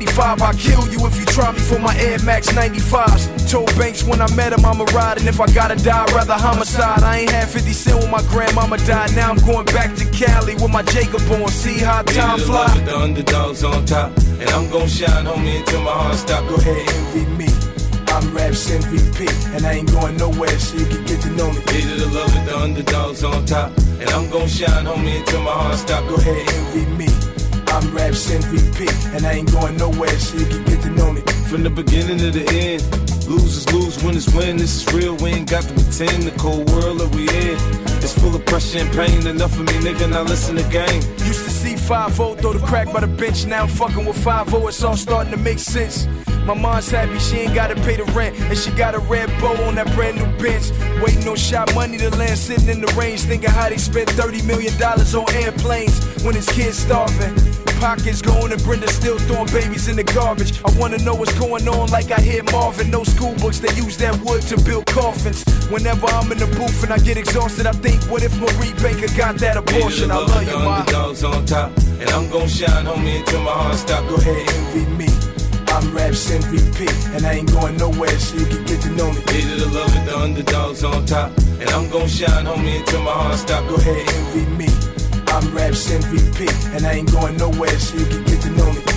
95, I'll kill you if you try me for my Air Max 95s. Told Banks when I met him, I'ma ride, and if I gotta die, I'd rather homicide. I ain't had 50 cent when my grandmama died. Now I'm going back to Cali with my Jacob on. See how time Hated to fly. love it, the underdogs on top. And I'm gon' shine, homie, until my heart stop. Go ahead, envy me. I'm Raps MVP, and I ain't going nowhere, so you can get to know me. Hated to love it, the underdogs on top. And I'm gon' shine, homie, until my heart stop. Go ahead, envy me. I'm Raps MVP, and I ain't going nowhere, so you can get to know me. From the beginning to the end, losers lose, winners win. This is real, we ain't got to pretend. The cold world that we in, it's full of pressure and pain. Enough of me, nigga, now listen to game. Used to see 5 throw the crack by the bench. Now I'm fucking with 5 it's all starting to make sense. My mom's happy she ain't gotta pay the rent, and she got a red bow on that brand new bench. Waiting on shot money to land, sitting in the range, thinking how they spent 30 million dollars on airplanes when his kids starving. Pockets going and Brenda still throwing babies in the garbage. I wanna know what's going on, like I hear Marvin. No school books, they use that wood to build coffins. Whenever I'm in the booth and I get exhausted, I think, what if Marie Baker got that abortion? I love you, the ma. underdogs on top. And I'm gon' shine, homie, until my heart stop. Go ahead, envy me. I'm Raps MVP, and I ain't going nowhere, so you can get to know me. Hated to love with the underdogs on top. And I'm gon' shine, homie, until my heart stop. Go ahead, envy me. I'm Raps MVP, and I ain't going nowhere, so you can get to know me.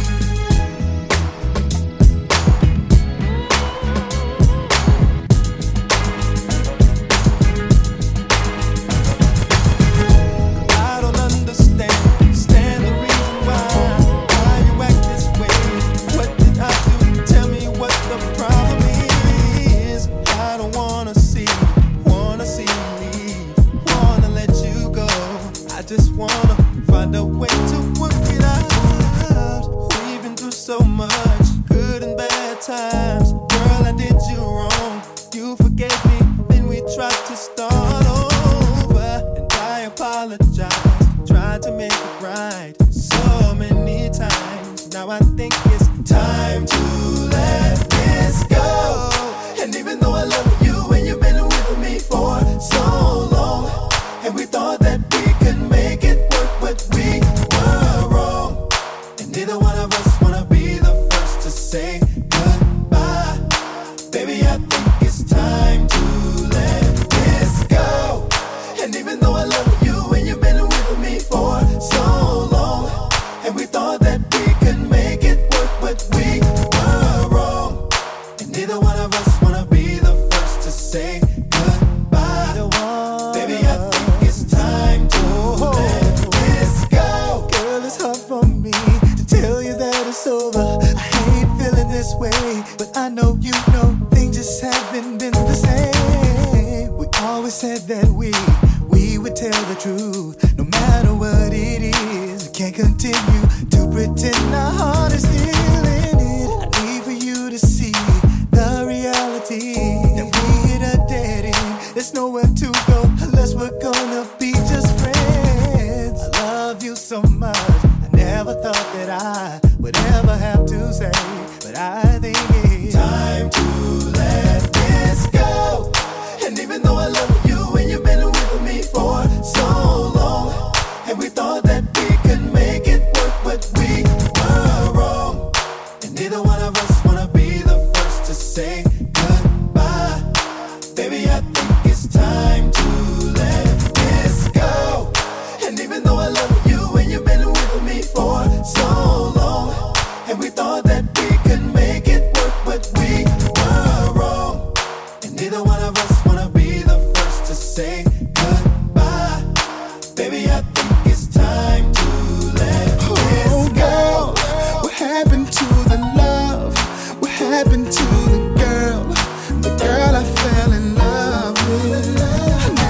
With.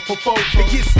Mama fo-fo-fo-fo.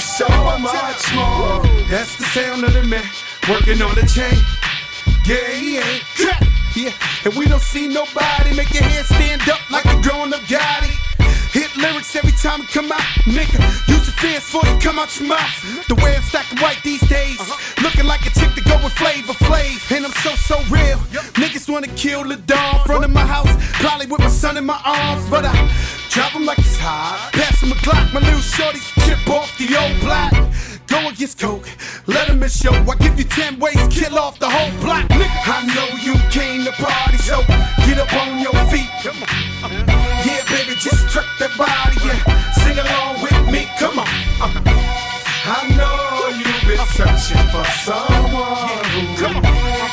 So much more. That's the sound of the man working on the chain. Yeah, he ain't crap. Yeah, and we don't see nobody make your hands stand up like a grown up guy. Hit lyrics every time it come out, nigga. Use your fierce for it come out your mouth. The way I'm stacking white these days, uh-huh. looking like a chick to go with Flavor Flav. And I'm so so real. Niggas wanna kill the dog. Front of my house, probably with my son in my arms, but I drop him like it's hot. Pass him a Glock, my little shorties chip off the old block. Go against Coke, let him miss show. I give you 10 ways, kill off the whole block. Nigga, I know you came to party, so get up on your feet. Come on. Yeah, baby, just truck that body and sing along with me. Come on. Uh-huh. I know you've been searching for someone who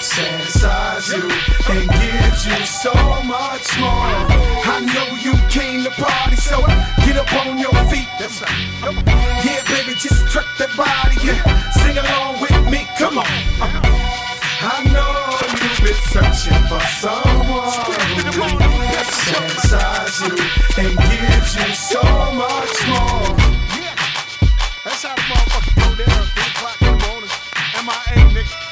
satisfies you and gives you so much more. I know you came to party, so get up on your feet. Yeah, baby, just truck that body Yeah. sing along with me. Come on. I know you've been searching for someone who satisfies you and gives you so much more. Yeah, that's how the motherfucker go there 3 o'clock in the morning. MIA, nigga.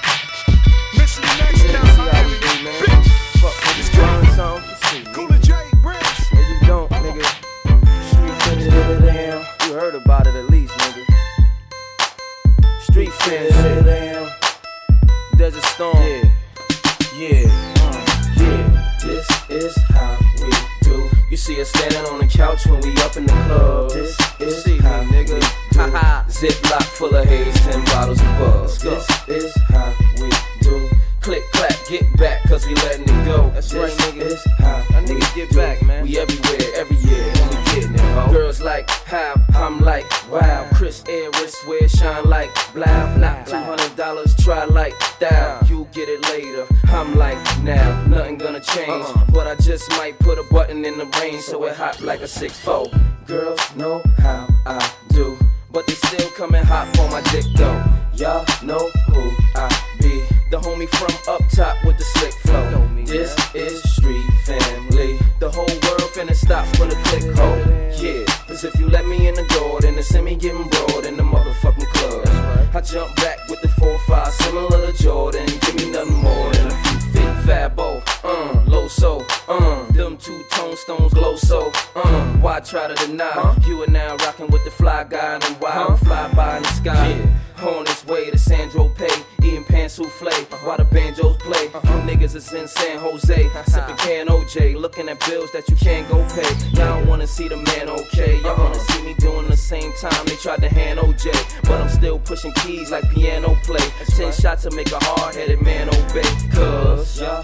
Heard about it at least, nigga. Street it down. Desert Storm. Yeah. Yeah. Uh, yeah. This is how we do. You see us standing on the couch when we up in the club. This is see how me, nigga. Haha. Ziploc full of haze, ten bottles of buzz. This is how we do. Click clap, get back, cause we letting it go. That's right, nigga. Is how I nigga get back, man. We everywhere, every year, ho. Girls like how, I'm like wow. Chris Air wristwear shine like blah. Not two hundred dollars, try like that. You get it later. I'm like now, nothing gonna change, uh-huh. but I just might put a button in the range so it hot like a six four. Girls know how I do, but they still come and hop on my dick though. Y'all know who I be. The homie from up top with the slick flow. This is street family. The whole world finna stop for the click hole. Yeah, cause if you let me in the door, then it's me getting broad in the motherfucking club. I jump back with the 4-5, similar to Jordan. Give me nothing more than a few feet. Fabo, uh, low so, uh, them two tone stones glow so, uh, why try to deny? You are now rocking with the fly guy and the wild fly by in the sky. Yeah. On his way to St. Tropez, eating pan souffle while the banjos play. You niggas is in San Jose, sipping can OJ, looking at bills that you tried to hand OJ, but I'm still pushing keys like piano play. Ten shots to make a hard-headed man obey, cause y'all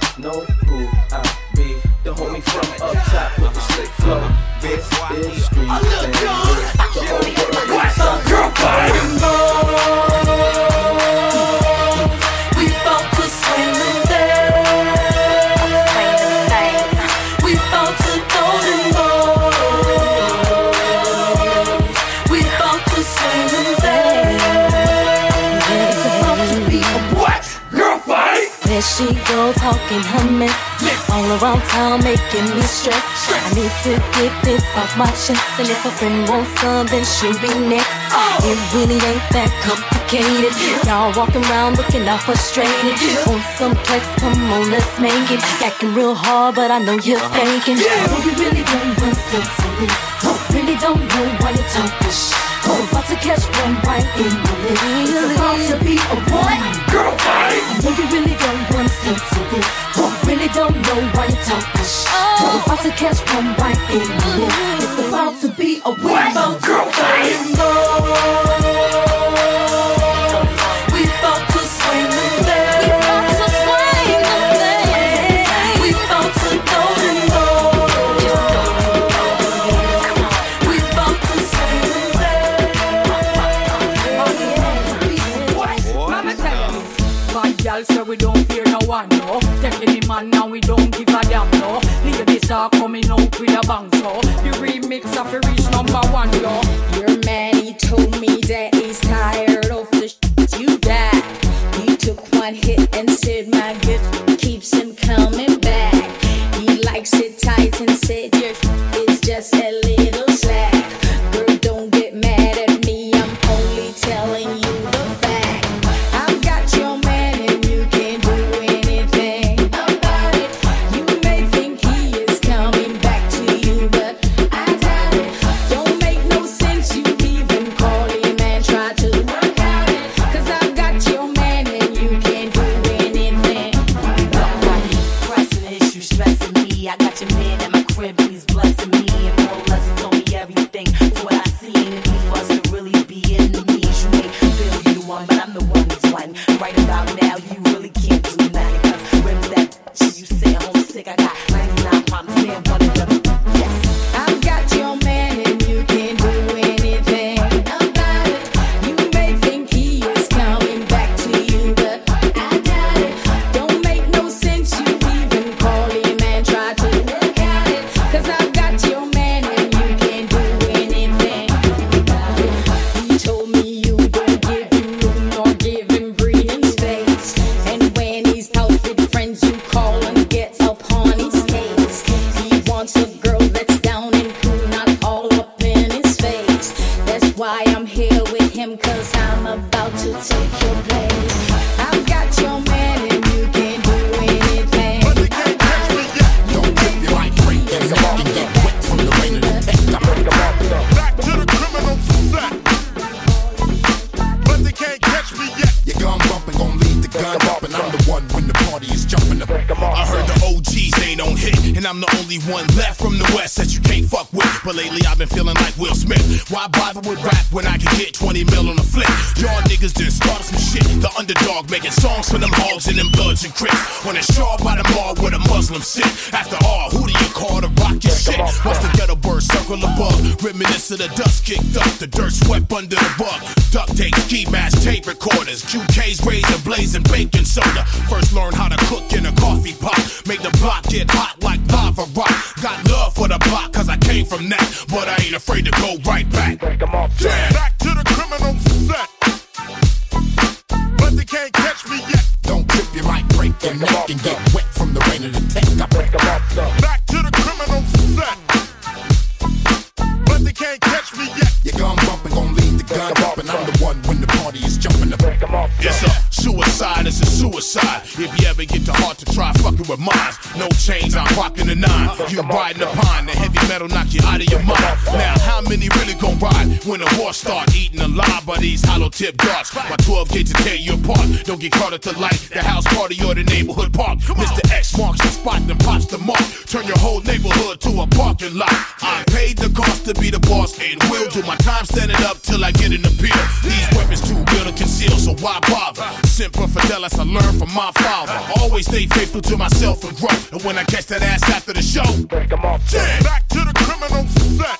talking mess All around town making me stress. I need to get this off my chest. And if a friend wants some then she'll be next. It really ain't that complicated. Y'all walking around looking all frustrated. On some flex, come on let's make it. Acting real hard but I know you're uh-huh. faking. Oh you really don't want sense of this. Really don't know why you talk this shit. I'm about to catch one right in my lip It's about to be a what? Girl fight. I know you really don't sense Really don't know why you talk this I'm about to catch one right in my lip? It's about to be a what? Girl can't catch me yet. Your gun bumping gon' lead the gun up, and I'm the one when the party is jumping up. It's a suicide, it's a suicide. If you ever get the heart to try fucking with no chains, I'm rocking the nine. You riding the pine, the heavy metal knock you out of your mind. Now, how many really gon' ride when the war start eating alive by these hollow tip darts? My 12 gauge to tear you apart. Don't get caught at the light, the house party or the neighborhood park. Mr. X marks the spot, then pops the mark. Turn your whole neighborhood to a parking lot. I paid the cost to be the boss and will do my time standing up till I get an appeal. These weapons too real to conceal, so why bother? Semper Fidelis, I learned from my father. Always stay faithful to myself and grow. And when I catch that ass after the show, yeah. Back to the criminal set.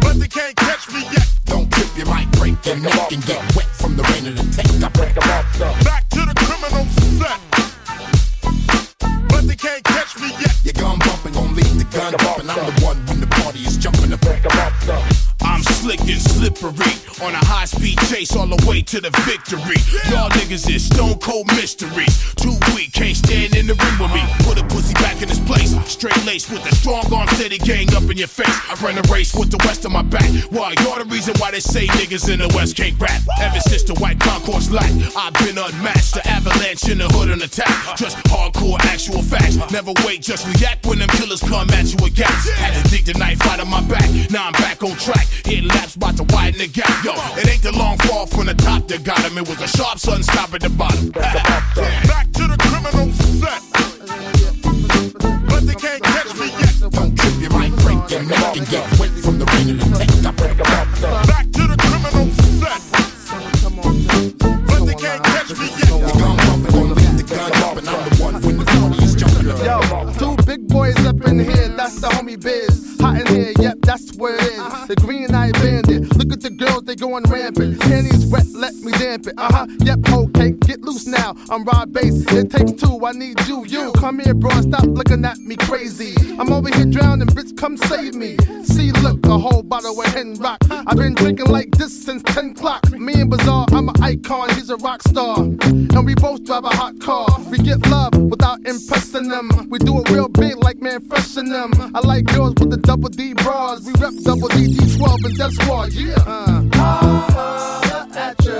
But they can't catch me yet. Don't trip your mic break your neck and get wet from the rain of the tech. I break 'em off. Back to the criminal set. But they can't catch me yet. Your gun bumping gon' lead the gun up, and I'm the one when the party is jumping up. I'm slick and slippery on a high speed chase all the way to the victory. Y'all niggas is stone cold mysteries. Too weak, can't stand in the ring with me. Put a pussy back in his place. Straight lace with the strong arm steady gang up in your face. I run a race with the west on my back. Why? You're the reason why they say niggas in the west can't rap. Ever since the white concourse light, I've been unmatched. The avalanche in the hood and attack. Just hardcore actual facts. Never wait, just react when them killers come at you with gas. Had to dig the knife out of my back. Now I'm back on track. Hitting laps about to widen the gap. Yo, it ain't the long fall from the top that got him. It was a sharp sun stop at the bottom. Back to the criminal set. But they can't catch me yet. Don't trip your mic break your neck and get wet from the the off. Back to the criminal set. But they can't catch me yet. Your gun bumping gon' lead the gun up, and I'm the one when boys up in here, that's the homie biz. Hot in here, yep, that's where it is. The green eye bandit. Look at the girls, they going rampant. Panties wet, let me damp it. Uh huh, yep, okay, get loose now. I'm Rob Base, it takes two, I need you. You come here, bro, stop looking at me crazy. I'm over here drowning, bitch, come save me. See, look, a whole bottle of Hen Rock. I've been drinking like this since 10 o'clock. Me and Bizarre, I'm an icon, he's a rock star. And we both drive a hot car. We get love without impressing them. We do it real big like man fresh in them. I like girls with the double D bras. We rep double D, D12 and Death Squad, yeah. Uh. Holla at ya.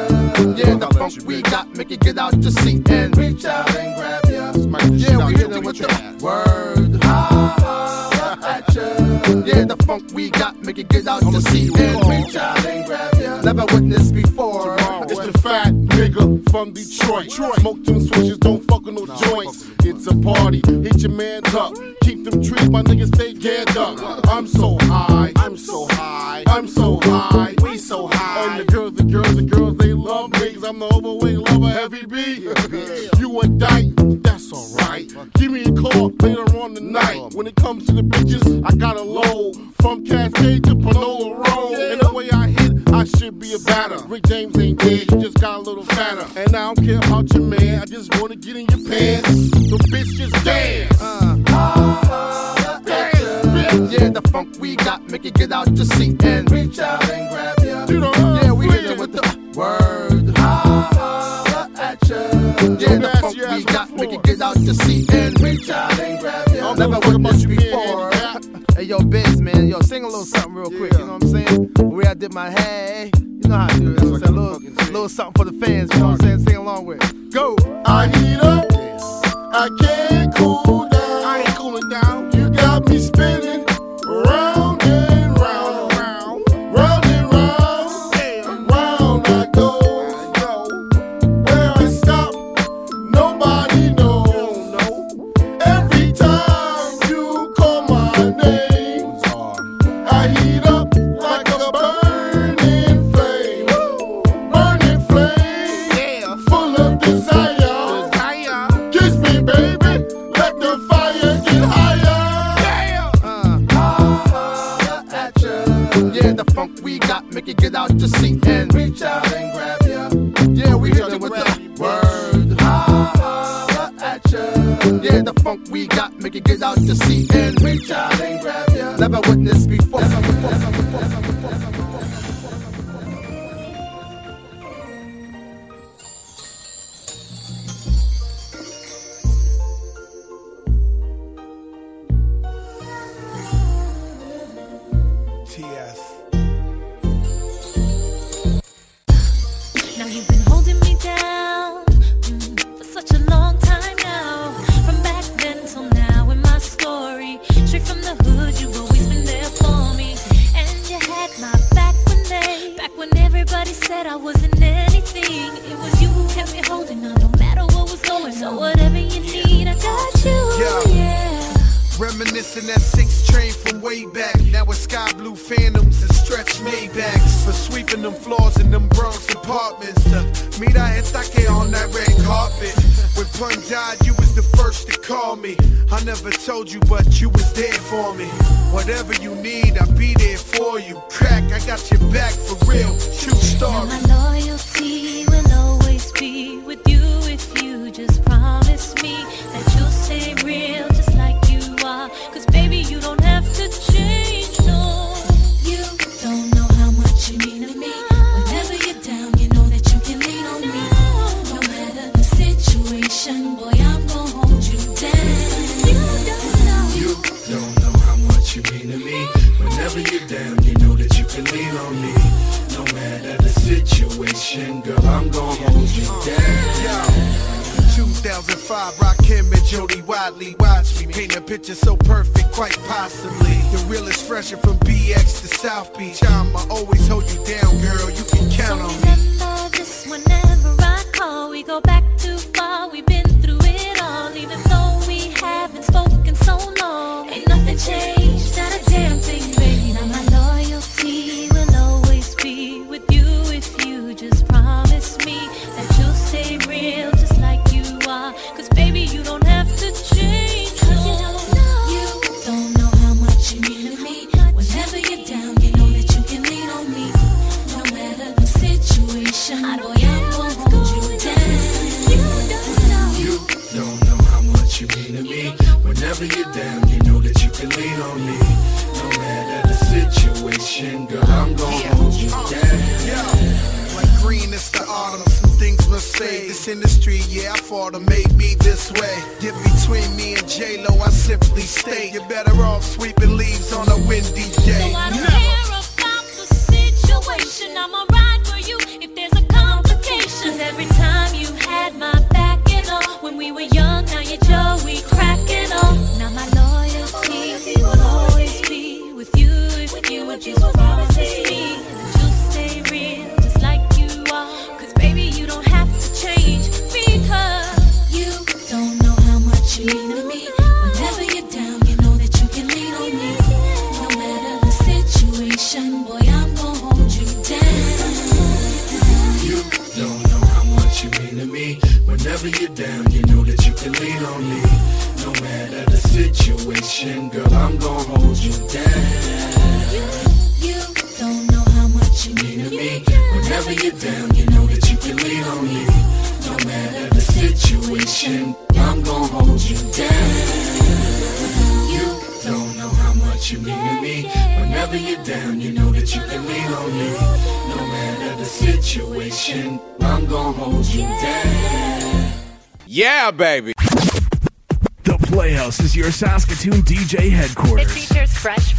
Yeah, the funk we got, make it get out your seat and reach out and grab ya. Yeah, we hit it with the word. Holla at ya. Yeah, the funk we got, make it get out your seat and reach out and grab ya. Never witnessed before. It's the fat nigga from Detroit. Smoke them switches, don't fuck with no joints. It's a party, hit your man up my niggas stay geared up. I'm so high, I'm so high, I'm so high, we so high. And the girls, the girls, the girls, they love me, cause I'm the overweight lover, heavy D. you a dyke, that's alright. Give me a call later on the night. When it comes to the bitches, I got a load from Cascade to Panola you batter. Rick James ain't dead, you just got a little fatter. And I don't care about your man, I just wanna get in your pants. The bitch, just dance. Uh. Oh, dance. dance. Yeah, the funk we got, make it get out your seat and reach out and grab ya. Yeah, we hit you with the word. Oh, at ya. Yeah, the funk we got, make it get out your seat and reach out and grab ya. I've never heard this before. Hey, yo, Biz, man, yo, sing a little something real yeah. quick, you know what I'm saying? Where I did my hey high, what I'm saying. A little, little something for the fans, you know what I'm saying? Sing along with. Go! I need a I can't cool down. out to see and reach out and grab. indeed Saskatoon DJ It headquarters. features fresh,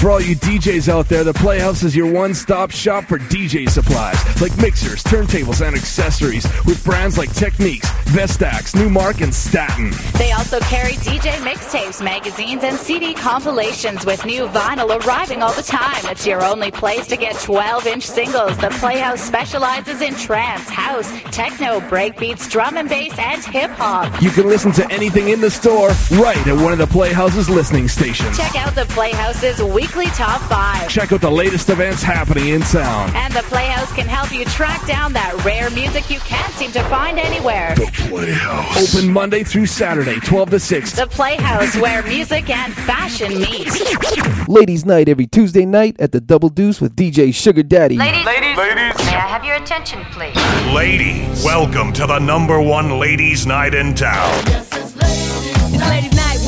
For all you DJs out there, the Playhouse is your one-stop shop for DJ supplies, like mixers, turntables, and accessories, with brands like Technics, Vestax, Numark, and Stanton. They also carry DJ mixtapes, magazines, and CD compilations with new vinyl arriving all the time. It's your only place to get 12 inch singles. The Playhouse specializes in trance, house, techno, breakbeats, drum and bass, and hip hop. You can listen to anything in the store right at one of the Playhouse's listening stations. Check out the Playhouse's weekly top five. Check out the latest events happening in town. And the Playhouse can help you track down that rare music you can't seem to find anywhere. The Playhouse. Open Monday through Saturday, 12 to 6. The Playhouse, where music and fashion meet. Ladies' night every Tuesday night at the Double Deuce with DJ Sugar Daddy. Ladies, ladies, ladies, may I have your attention, please? Ladies, welcome to the number one ladies' night in town. Yes, It's ladies' night,